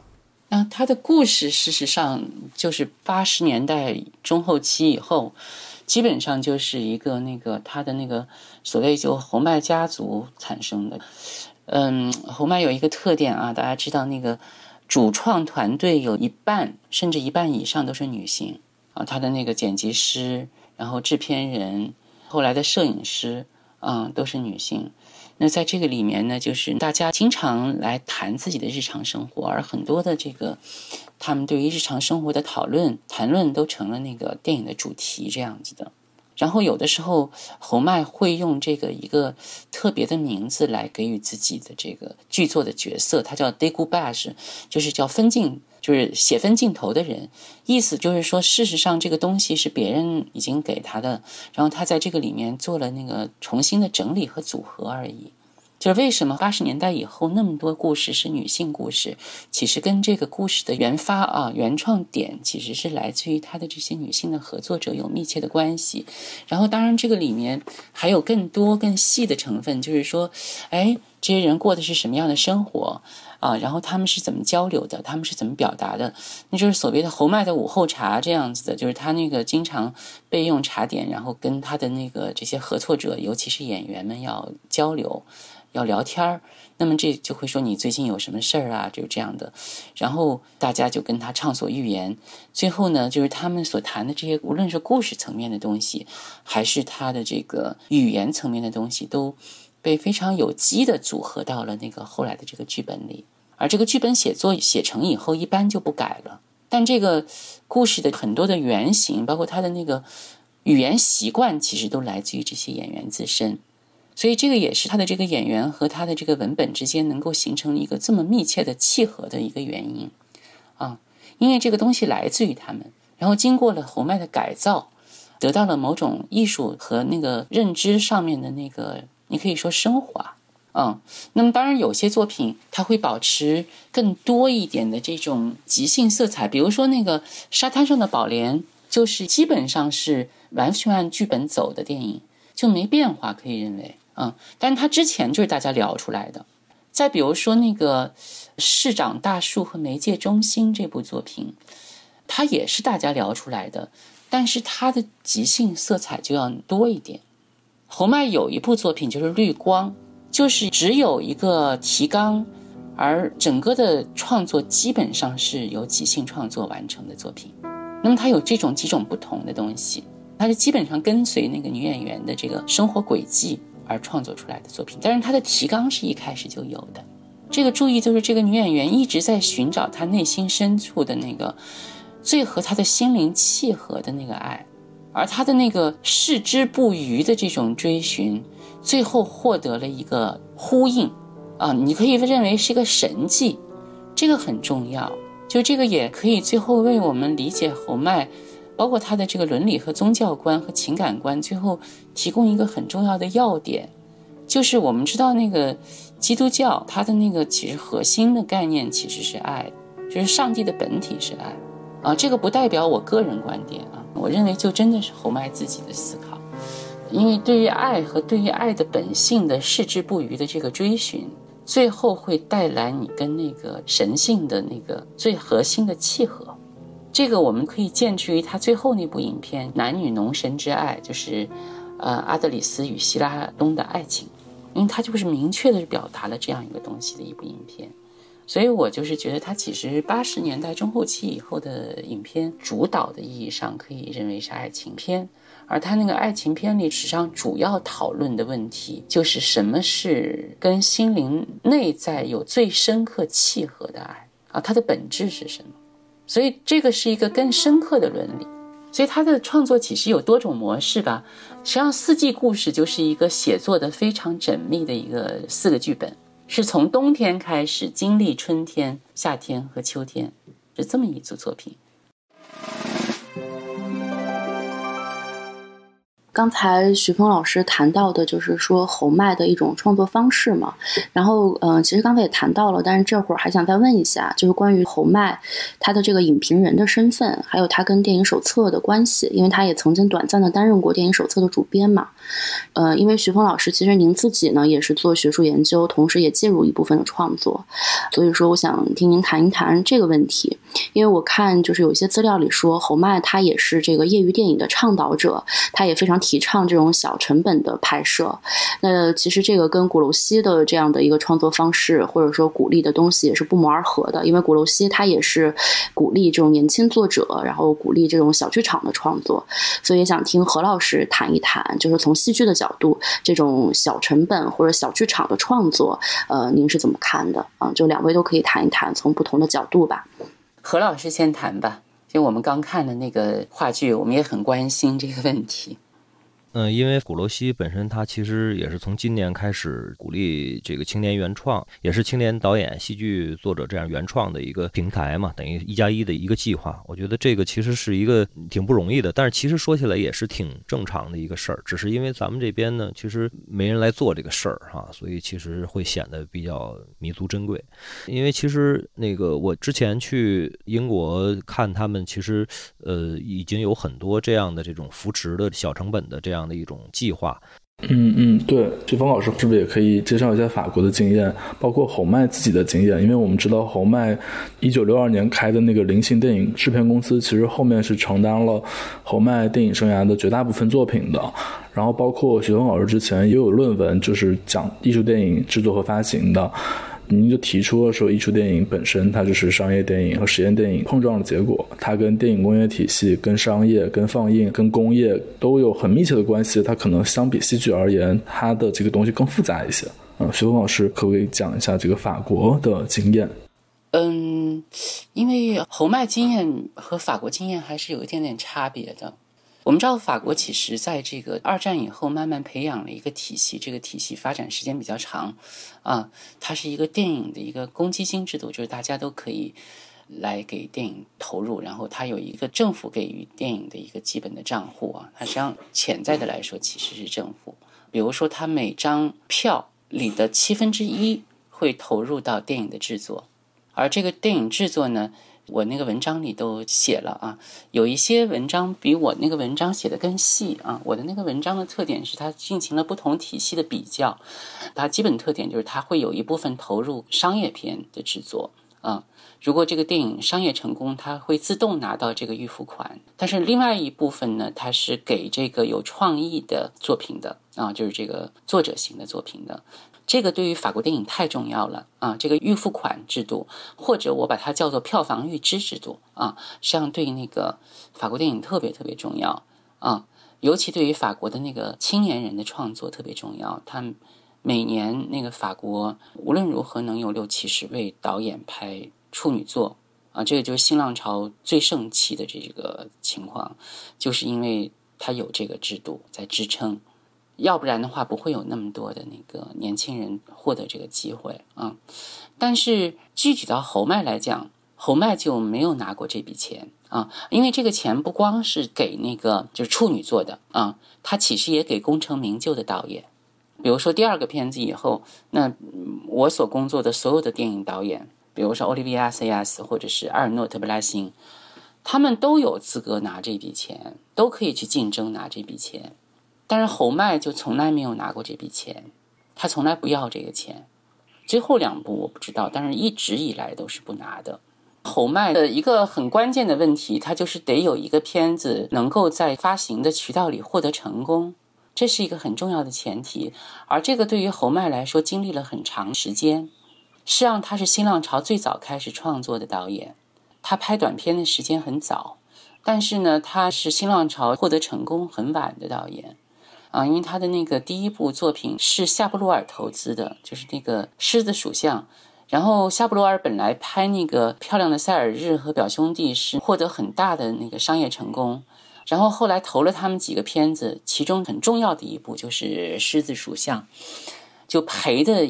嗯，他的故事事实上就是八十年代中后期以后，基本上就是一个那个他的那个所谓就侯麦家族产生的。嗯，侯麦有一个特点啊，大家知道那个主创团队有一半甚至一半以上都是女性啊，他的那个剪辑师。然后制片人，后来的摄影师，啊，都是女性。那在这个里面呢，就是大家经常来谈自己的日常生活，而很多的这个他们对于日常生活的讨论、谈论都成了那个电影的主题这样子的。然后有的时候，侯麦会用这个一个特别的名字来给予自己的这个剧作的角色，他叫 decoupage，就是叫分镜。就是写分镜头的人，意思就是说，事实上这个东西是别人已经给他的，然后他在这个里面做了那个重新的整理和组合而已。就是为什么八十年代以后那么多故事是女性故事，其实跟这个故事的原发啊、原创点其实是来自于他的这些女性的合作者有密切的关系。然后，当然这个里面还有更多更细的成分，就是说，哎，这些人过的是什么样的生活？啊，然后他们是怎么交流的？他们是怎么表达的？那就是所谓的侯麦的午后茶这样子的，就是他那个经常备用茶点，然后跟他的那个这些合作者，尤其是演员们要交流，要聊天儿。那么这就会说你最近有什么事儿啊？就是这样的。然后大家就跟他畅所欲言。最后呢，就是他们所谈的这些，无论是故事层面的东西，还是他的这个语言层面的东西，都。被非常有机的组合到了那个后来的这个剧本里，而这个剧本写作写成以后，一般就不改了。但这个故事的很多的原型，包括他的那个语言习惯，其实都来自于这些演员自身。所以这个也是他的这个演员和他的这个文本之间能够形成一个这么密切的契合的一个原因啊，因为这个东西来自于他们，然后经过了侯麦的改造，得到了某种艺术和那个认知上面的那个。你可以说升华，嗯，那么当然有些作品它会保持更多一点的这种即兴色彩，比如说那个沙滩上的宝莲，就是基本上是完全按剧本走的电影，就没变化，可以认为，嗯，但是它之前就是大家聊出来的。再比如说那个市长大树和媒介中心这部作品，它也是大家聊出来的，但是它的即兴色彩就要多一点。侯麦有一部作品就是《绿光》，就是只有一个提纲，而整个的创作基本上是由即兴创作完成的作品。那么它有这种几种不同的东西，它是基本上跟随那个女演员的这个生活轨迹而创作出来的作品。但是它的提纲是一开始就有的。这个注意就是这个女演员一直在寻找她内心深处的那个最和她的心灵契合的那个爱。而她的那个矢志不渝的这种追寻，最后获得了一个呼应，啊，你可以认为是一个神迹，这个很重要。就这个也可以最后为我们理解侯麦，包括他的这个伦理和宗教观和情感观，最后提供一个很重要的要点，就是我们知道那个基督教它的那个其实核心的概念其实是爱，就是上帝的本体是爱，啊，这个不代表我个人观点啊。我认为就真的是侯麦自己的思考，因为对于爱和对于爱的本性的矢志不渝的这个追寻，最后会带来你跟那个神性的那个最核心的契合。这个我们可以见之于他最后那部影片《男女农神之爱》，就是呃阿德里斯与希拉东的爱情，因为他就是明确的表达了这样一个东西的一部影片。所以我就是觉得，他其实八十年代中后期以后的影片，主导的意义上可以认为是爱情片，而他那个爱情片历史上主要讨论的问题，就是什么是跟心灵内在有最深刻契合的爱啊？它的本质是什么？所以这个是一个更深刻的伦理。所以他的创作其实有多种模式吧。实际上，《四季故事》就是一个写作的非常缜密的一个四个剧本。是从冬天开始经历春天、夏天和秋天，是这么一组作品。刚才徐峰老师谈到的，就是说侯麦的一种创作方式嘛。然后，嗯，其实刚才也谈到了，但是这会儿还想再问一下，就是关于侯麦他的这个影评人的身份，还有他跟电影手册的关系，因为他也曾经短暂的担任过电影手册的主编嘛。呃，因为徐峰老师其实您自己呢也是做学术研究，同时也介入一部分的创作，所以说我想听您谈一谈这个问题。因为我看就是有一些资料里说，侯麦他也是这个业余电影的倡导者，他也非常提倡这种小成本的拍摄。那其实这个跟古楼西的这样的一个创作方式，或者说鼓励的东西也是不谋而合的。因为古楼西他也是鼓励这种年轻作者，然后鼓励这种小剧场的创作。所以也想听何老师谈一谈，就是从从戏剧的角度，这种小成本或者小剧场的创作，呃，您是怎么看的啊？就两位都可以谈一谈，从不同的角度吧。何老师先谈吧，因为我们刚看的那个话剧，我们也很关心这个问题。嗯，因为鼓楼西本身，它其实也是从今年开始鼓励这个青年原创，也是青年导演、戏剧作者这样原创的一个平台嘛，等于一加一的一个计划。我觉得这个其实是一个挺不容易的，但是其实说起来也是挺正常的一个事儿，只是因为咱们这边呢，其实没人来做这个事儿哈，所以其实会显得比较弥足珍贵。因为其实那个我之前去英国看他们，其实呃已经有很多这样的这种扶持的小成本的这样。样的一种计划，嗯嗯，对，徐峰老师是不是也可以介绍一下法国的经验，包括侯麦自己的经验？因为我们知道侯麦一九六二年开的那个灵性电影制片公司，其实后面是承担了侯麦电影生涯的绝大部分作品的。然后，包括徐峰老师之前也有论文，就是讲艺术电影制作和发行的。您就提出了说，艺术电影本身它就是商业电影和实验电影碰撞的结果，它跟电影工业体系、跟商业、跟放映、跟工业都有很密切的关系。它可能相比戏剧而言，它的这个东西更复杂一些。嗯，徐峰老师可不可以讲一下这个法国的经验？嗯，因为侯麦经验和法国经验还是有一点点差别的。我们知道，法国其实在这个二战以后慢慢培养了一个体系，这个体系发展时间比较长，啊，它是一个电影的一个公积金制度，就是大家都可以来给电影投入，然后它有一个政府给予电影的一个基本的账户啊，它实际上潜在的来说其实是政府，比如说它每张票里的七分之一会投入到电影的制作，而这个电影制作呢。我那个文章里都写了啊，有一些文章比我那个文章写的更细啊。我的那个文章的特点是它进行了不同体系的比较，它基本特点就是它会有一部分投入商业片的制作啊。如果这个电影商业成功，它会自动拿到这个预付款。但是另外一部分呢，它是给这个有创意的作品的啊，就是这个作者型的作品的。这个对于法国电影太重要了啊！这个预付款制度，或者我把它叫做票房预支制度啊，实际上对那个法国电影特别特别重要啊，尤其对于法国的那个青年人的创作特别重要。他每年那个法国无论如何能有六七十位导演拍处女座啊，这个就是新浪潮最盛期的这个情况，就是因为它有这个制度在支撑。要不然的话，不会有那么多的那个年轻人获得这个机会啊。但是具体到侯麦来讲，侯麦就没有拿过这笔钱啊，因为这个钱不光是给那个就是处女座的啊，他其实也给功成名就的导演。比如说第二个片子以后，那我所工作的所有的电影导演，比如说奥利维亚·塞亚斯或者是阿尔诺特·布拉辛，他们都有资格拿这笔钱，都可以去竞争拿这笔钱。但是侯麦就从来没有拿过这笔钱，他从来不要这个钱。最后两部我不知道，但是一直以来都是不拿的。侯麦的一个很关键的问题，他就是得有一个片子能够在发行的渠道里获得成功，这是一个很重要的前提。而这个对于侯麦来说，经历了很长时间。实际上，他是新浪潮最早开始创作的导演，他拍短片的时间很早，但是呢，他是新浪潮获得成功很晚的导演。啊，因为他的那个第一部作品是夏布罗尔投资的，就是那个《狮子属相》，然后夏布罗尔本来拍那个《漂亮的塞尔日》和《表兄弟》是获得很大的那个商业成功，然后后来投了他们几个片子，其中很重要的一部就是《狮子属相》，就赔的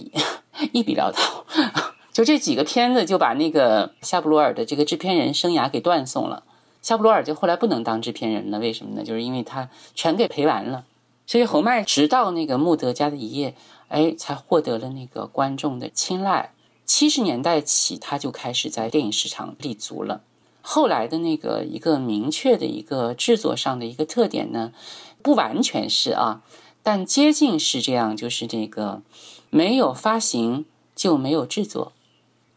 一笔潦草，就这几个片子就把那个夏布罗尔的这个制片人生涯给断送了。夏布罗尔就后来不能当制片人了，为什么呢？就是因为他全给赔完了所以侯麦直到那个穆德家的一夜，哎，才获得了那个观众的青睐。七十年代起，他就开始在电影市场立足了。后来的那个一个明确的一个制作上的一个特点呢，不完全是啊，但接近是这样，就是这个没有发行就没有制作，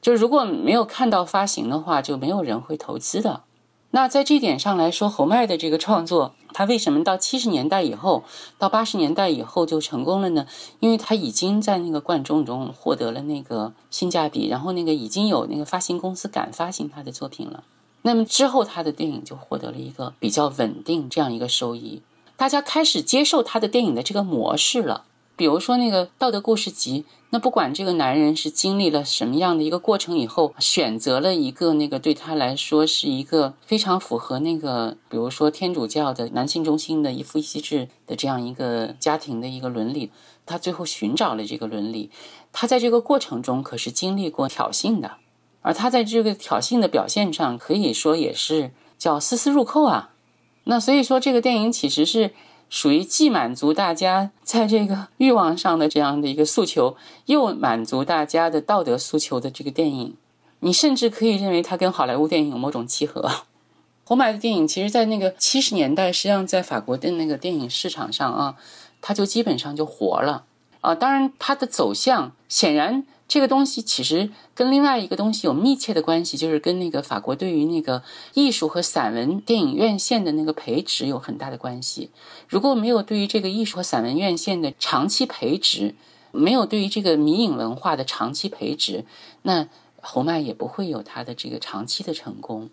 就如果没有看到发行的话，就没有人会投资的。那在这点上来说，侯麦的这个创作，他为什么到七十年代以后，到八十年代以后就成功了呢？因为他已经在那个观众中获得了那个性价比，然后那个已经有那个发行公司敢发行他的作品了。那么之后，他的电影就获得了一个比较稳定这样一个收益，大家开始接受他的电影的这个模式了。比如说那个《道德故事集》，那不管这个男人是经历了什么样的一个过程以后，选择了一个那个对他来说是一个非常符合那个，比如说天主教的男性中心的一夫一妻制的这样一个家庭的一个伦理，他最后寻找了这个伦理，他在这个过程中可是经历过挑衅的，而他在这个挑衅的表现上，可以说也是叫丝丝入扣啊。那所以说，这个电影其实是。属于既满足大家在这个欲望上的这样的一个诉求，又满足大家的道德诉求的这个电影，你甚至可以认为它跟好莱坞电影有某种契合。红麦的电影，其实，在那个七十年代，实际上在法国的那个电影市场上啊，它就基本上就活了啊。当然，它的走向显然。这个东西其实跟另外一个东西有密切的关系，就是跟那个法国对于那个艺术和散文电影院线的那个培植有很大的关系。如果没有对于这个艺术和散文院线的长期培植，没有对于这个迷影文化的长期培植，那侯麦也不会有他的这个长期的成功。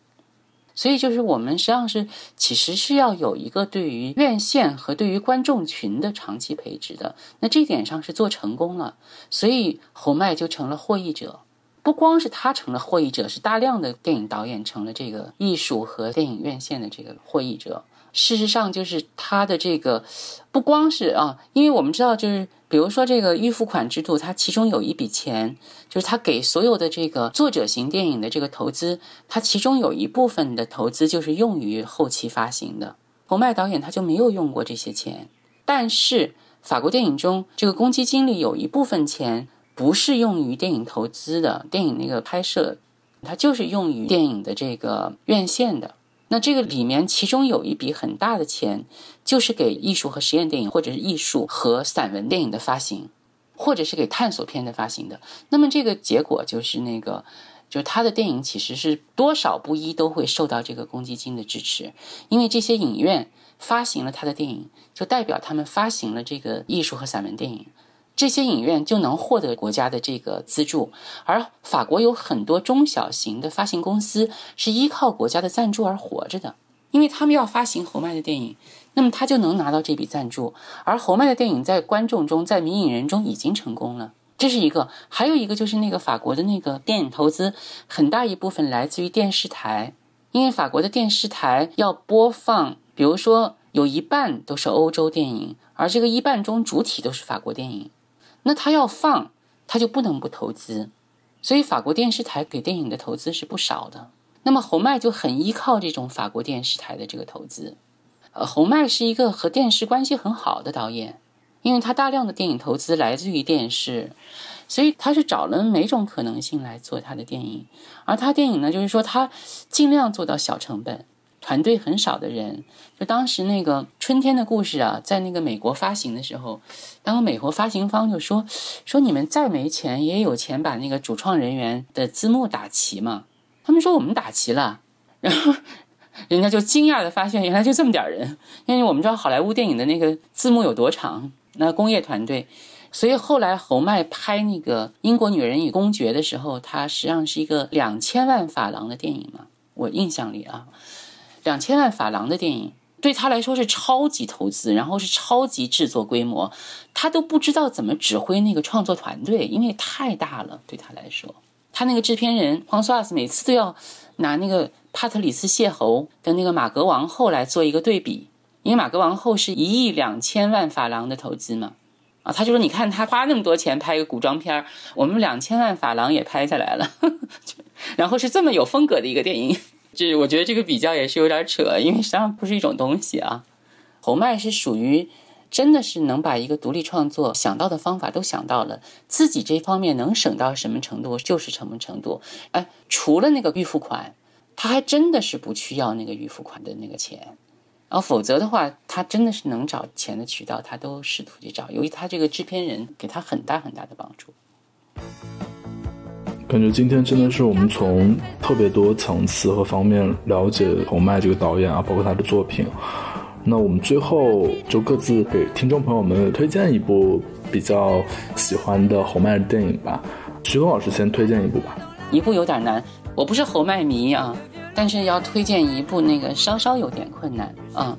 所以，就是我们实际上是其实是要有一个对于院线和对于观众群的长期培植的。那这点上是做成功了，所以侯麦就成了获益者。不光是他成了获益者，是大量的电影导演成了这个艺术和电影院线的这个获益者。事实上，就是他的这个不光是啊，因为我们知道就是。比如说这个预付款制度，它其中有一笔钱，就是他给所有的这个作者型电影的这个投资，它其中有一部分的投资就是用于后期发行的。侯麦导演他就没有用过这些钱，但是法国电影中这个公积金里有一部分钱不是用于电影投资的，电影那个拍摄，它就是用于电影的这个院线的。那这个里面，其中有一笔很大的钱，就是给艺术和实验电影，或者是艺术和散文电影的发行，或者是给探索片的发行的。那么这个结果就是那个，就是他的电影其实是多少不一都会受到这个公积金的支持，因为这些影院发行了他的电影，就代表他们发行了这个艺术和散文电影。这些影院就能获得国家的这个资助，而法国有很多中小型的发行公司是依靠国家的赞助而活着的，因为他们要发行侯麦的电影，那么他就能拿到这笔赞助。而侯麦的电影在观众中，在迷影人中已经成功了，这是一个。还有一个就是那个法国的那个电影投资，很大一部分来自于电视台，因为法国的电视台要播放，比如说有一半都是欧洲电影，而这个一半中主体都是法国电影。那他要放，他就不能不投资，所以法国电视台给电影的投资是不少的。那么侯麦就很依靠这种法国电视台的这个投资。呃，侯麦是一个和电视关系很好的导演，因为他大量的电影投资来自于电视，所以他是找了每种可能性来做他的电影。而他电影呢，就是说他尽量做到小成本。团队很少的人，就当时那个《春天的故事》啊，在那个美国发行的时候，当个美国发行方就说：“说你们再没钱也有钱把那个主创人员的字幕打齐嘛。”他们说：“我们打齐了。”然后 人家就惊讶的发现，原来就这么点人。因为我们知道好莱坞电影的那个字幕有多长，那工业团队，所以后来侯麦拍那个《英国女人与公爵》的时候，它实际上是一个两千万法郎的电影嘛，我印象里啊。两千万法郎的电影对他来说是超级投资，然后是超级制作规模，他都不知道怎么指挥那个创作团队，因为太大了。对他来说，他那个制片人黄索瓦斯每次都要拿那个帕特里斯谢侯的那个马格王后来做一个对比，因为马格王后是一亿两千万法郎的投资嘛，啊，他就说你看他花那么多钱拍一个古装片我们两千万法郎也拍下来了，然后是这么有风格的一个电影。这我觉得这个比较也是有点扯，因为实际上不是一种东西啊。侯麦是属于真的是能把一个独立创作想到的方法都想到了，自己这方面能省到什么程度就是什么程度。哎，除了那个预付款，他还真的是不去要那个预付款的那个钱，然后否则的话，他真的是能找钱的渠道，他都试图去找。由于他这个制片人给他很大很大的帮助。感觉今天真的是我们从特别多层次和方面了解洪麦这个导演啊，包括他的作品。那我们最后就各自给听众朋友们推荐一部比较喜欢的侯麦的电影吧。徐东老师先推荐一部吧。一部有点难，我不是侯麦迷啊。但是要推荐一部那个稍稍有点困难啊，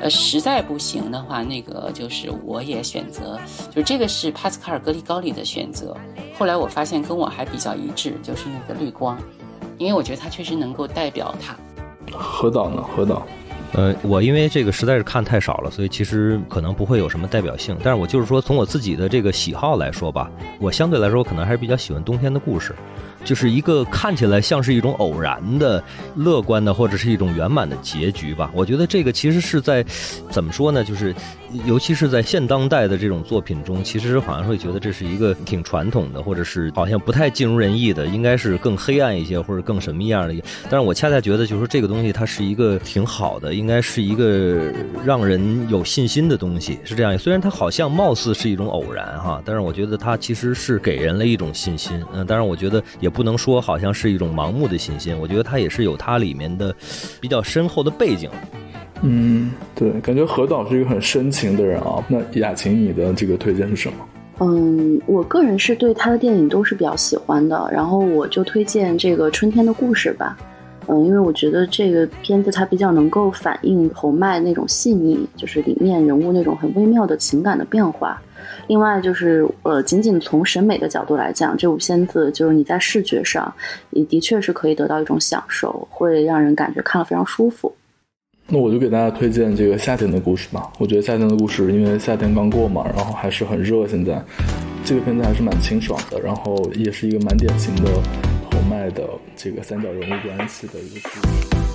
呃，实在不行的话，那个就是我也选择，就这个是帕斯卡尔·格里高利的选择。后来我发现跟我还比较一致，就是那个绿光，因为我觉得它确实能够代表他。何导呢？何导？呃，我因为这个实在是看太少了，所以其实可能不会有什么代表性。但是我就是说，从我自己的这个喜好来说吧，我相对来说可能还是比较喜欢冬天的故事。就是一个看起来像是一种偶然的、乐观的，或者是一种圆满的结局吧。我觉得这个其实是在怎么说呢？就是。尤其是在现当代的这种作品中，其实好像会觉得这是一个挺传统的，或者是好像不太尽如人意的，应该是更黑暗一些，或者更什么样的。但是我恰恰觉得，就是说这个东西它是一个挺好的，应该是一个让人有信心的东西，是这样。虽然它好像貌似是一种偶然哈，但是我觉得它其实是给人了一种信心。嗯，当然我觉得也不能说好像是一种盲目的信心，我觉得它也是有它里面的比较深厚的背景。嗯，对，感觉何导是一个很深情的人啊。那雅琴，你的这个推荐是什么？嗯，我个人是对他的电影都是比较喜欢的，然后我就推荐这个《春天的故事》吧。嗯，因为我觉得这个片子它比较能够反映侯麦那种细腻，就是里面人物那种很微妙的情感的变化。另外就是，呃，仅仅从审美的角度来讲，这部片子就是你在视觉上也的确是可以得到一种享受，会让人感觉看了非常舒服。那我就给大家推荐这个夏天的故事吧。我觉得夏天的故事，因为夏天刚过嘛，然后还是很热。现在这个片子还是蛮清爽的，然后也是一个蛮典型的侯麦的这个三角人物关系的一个故事。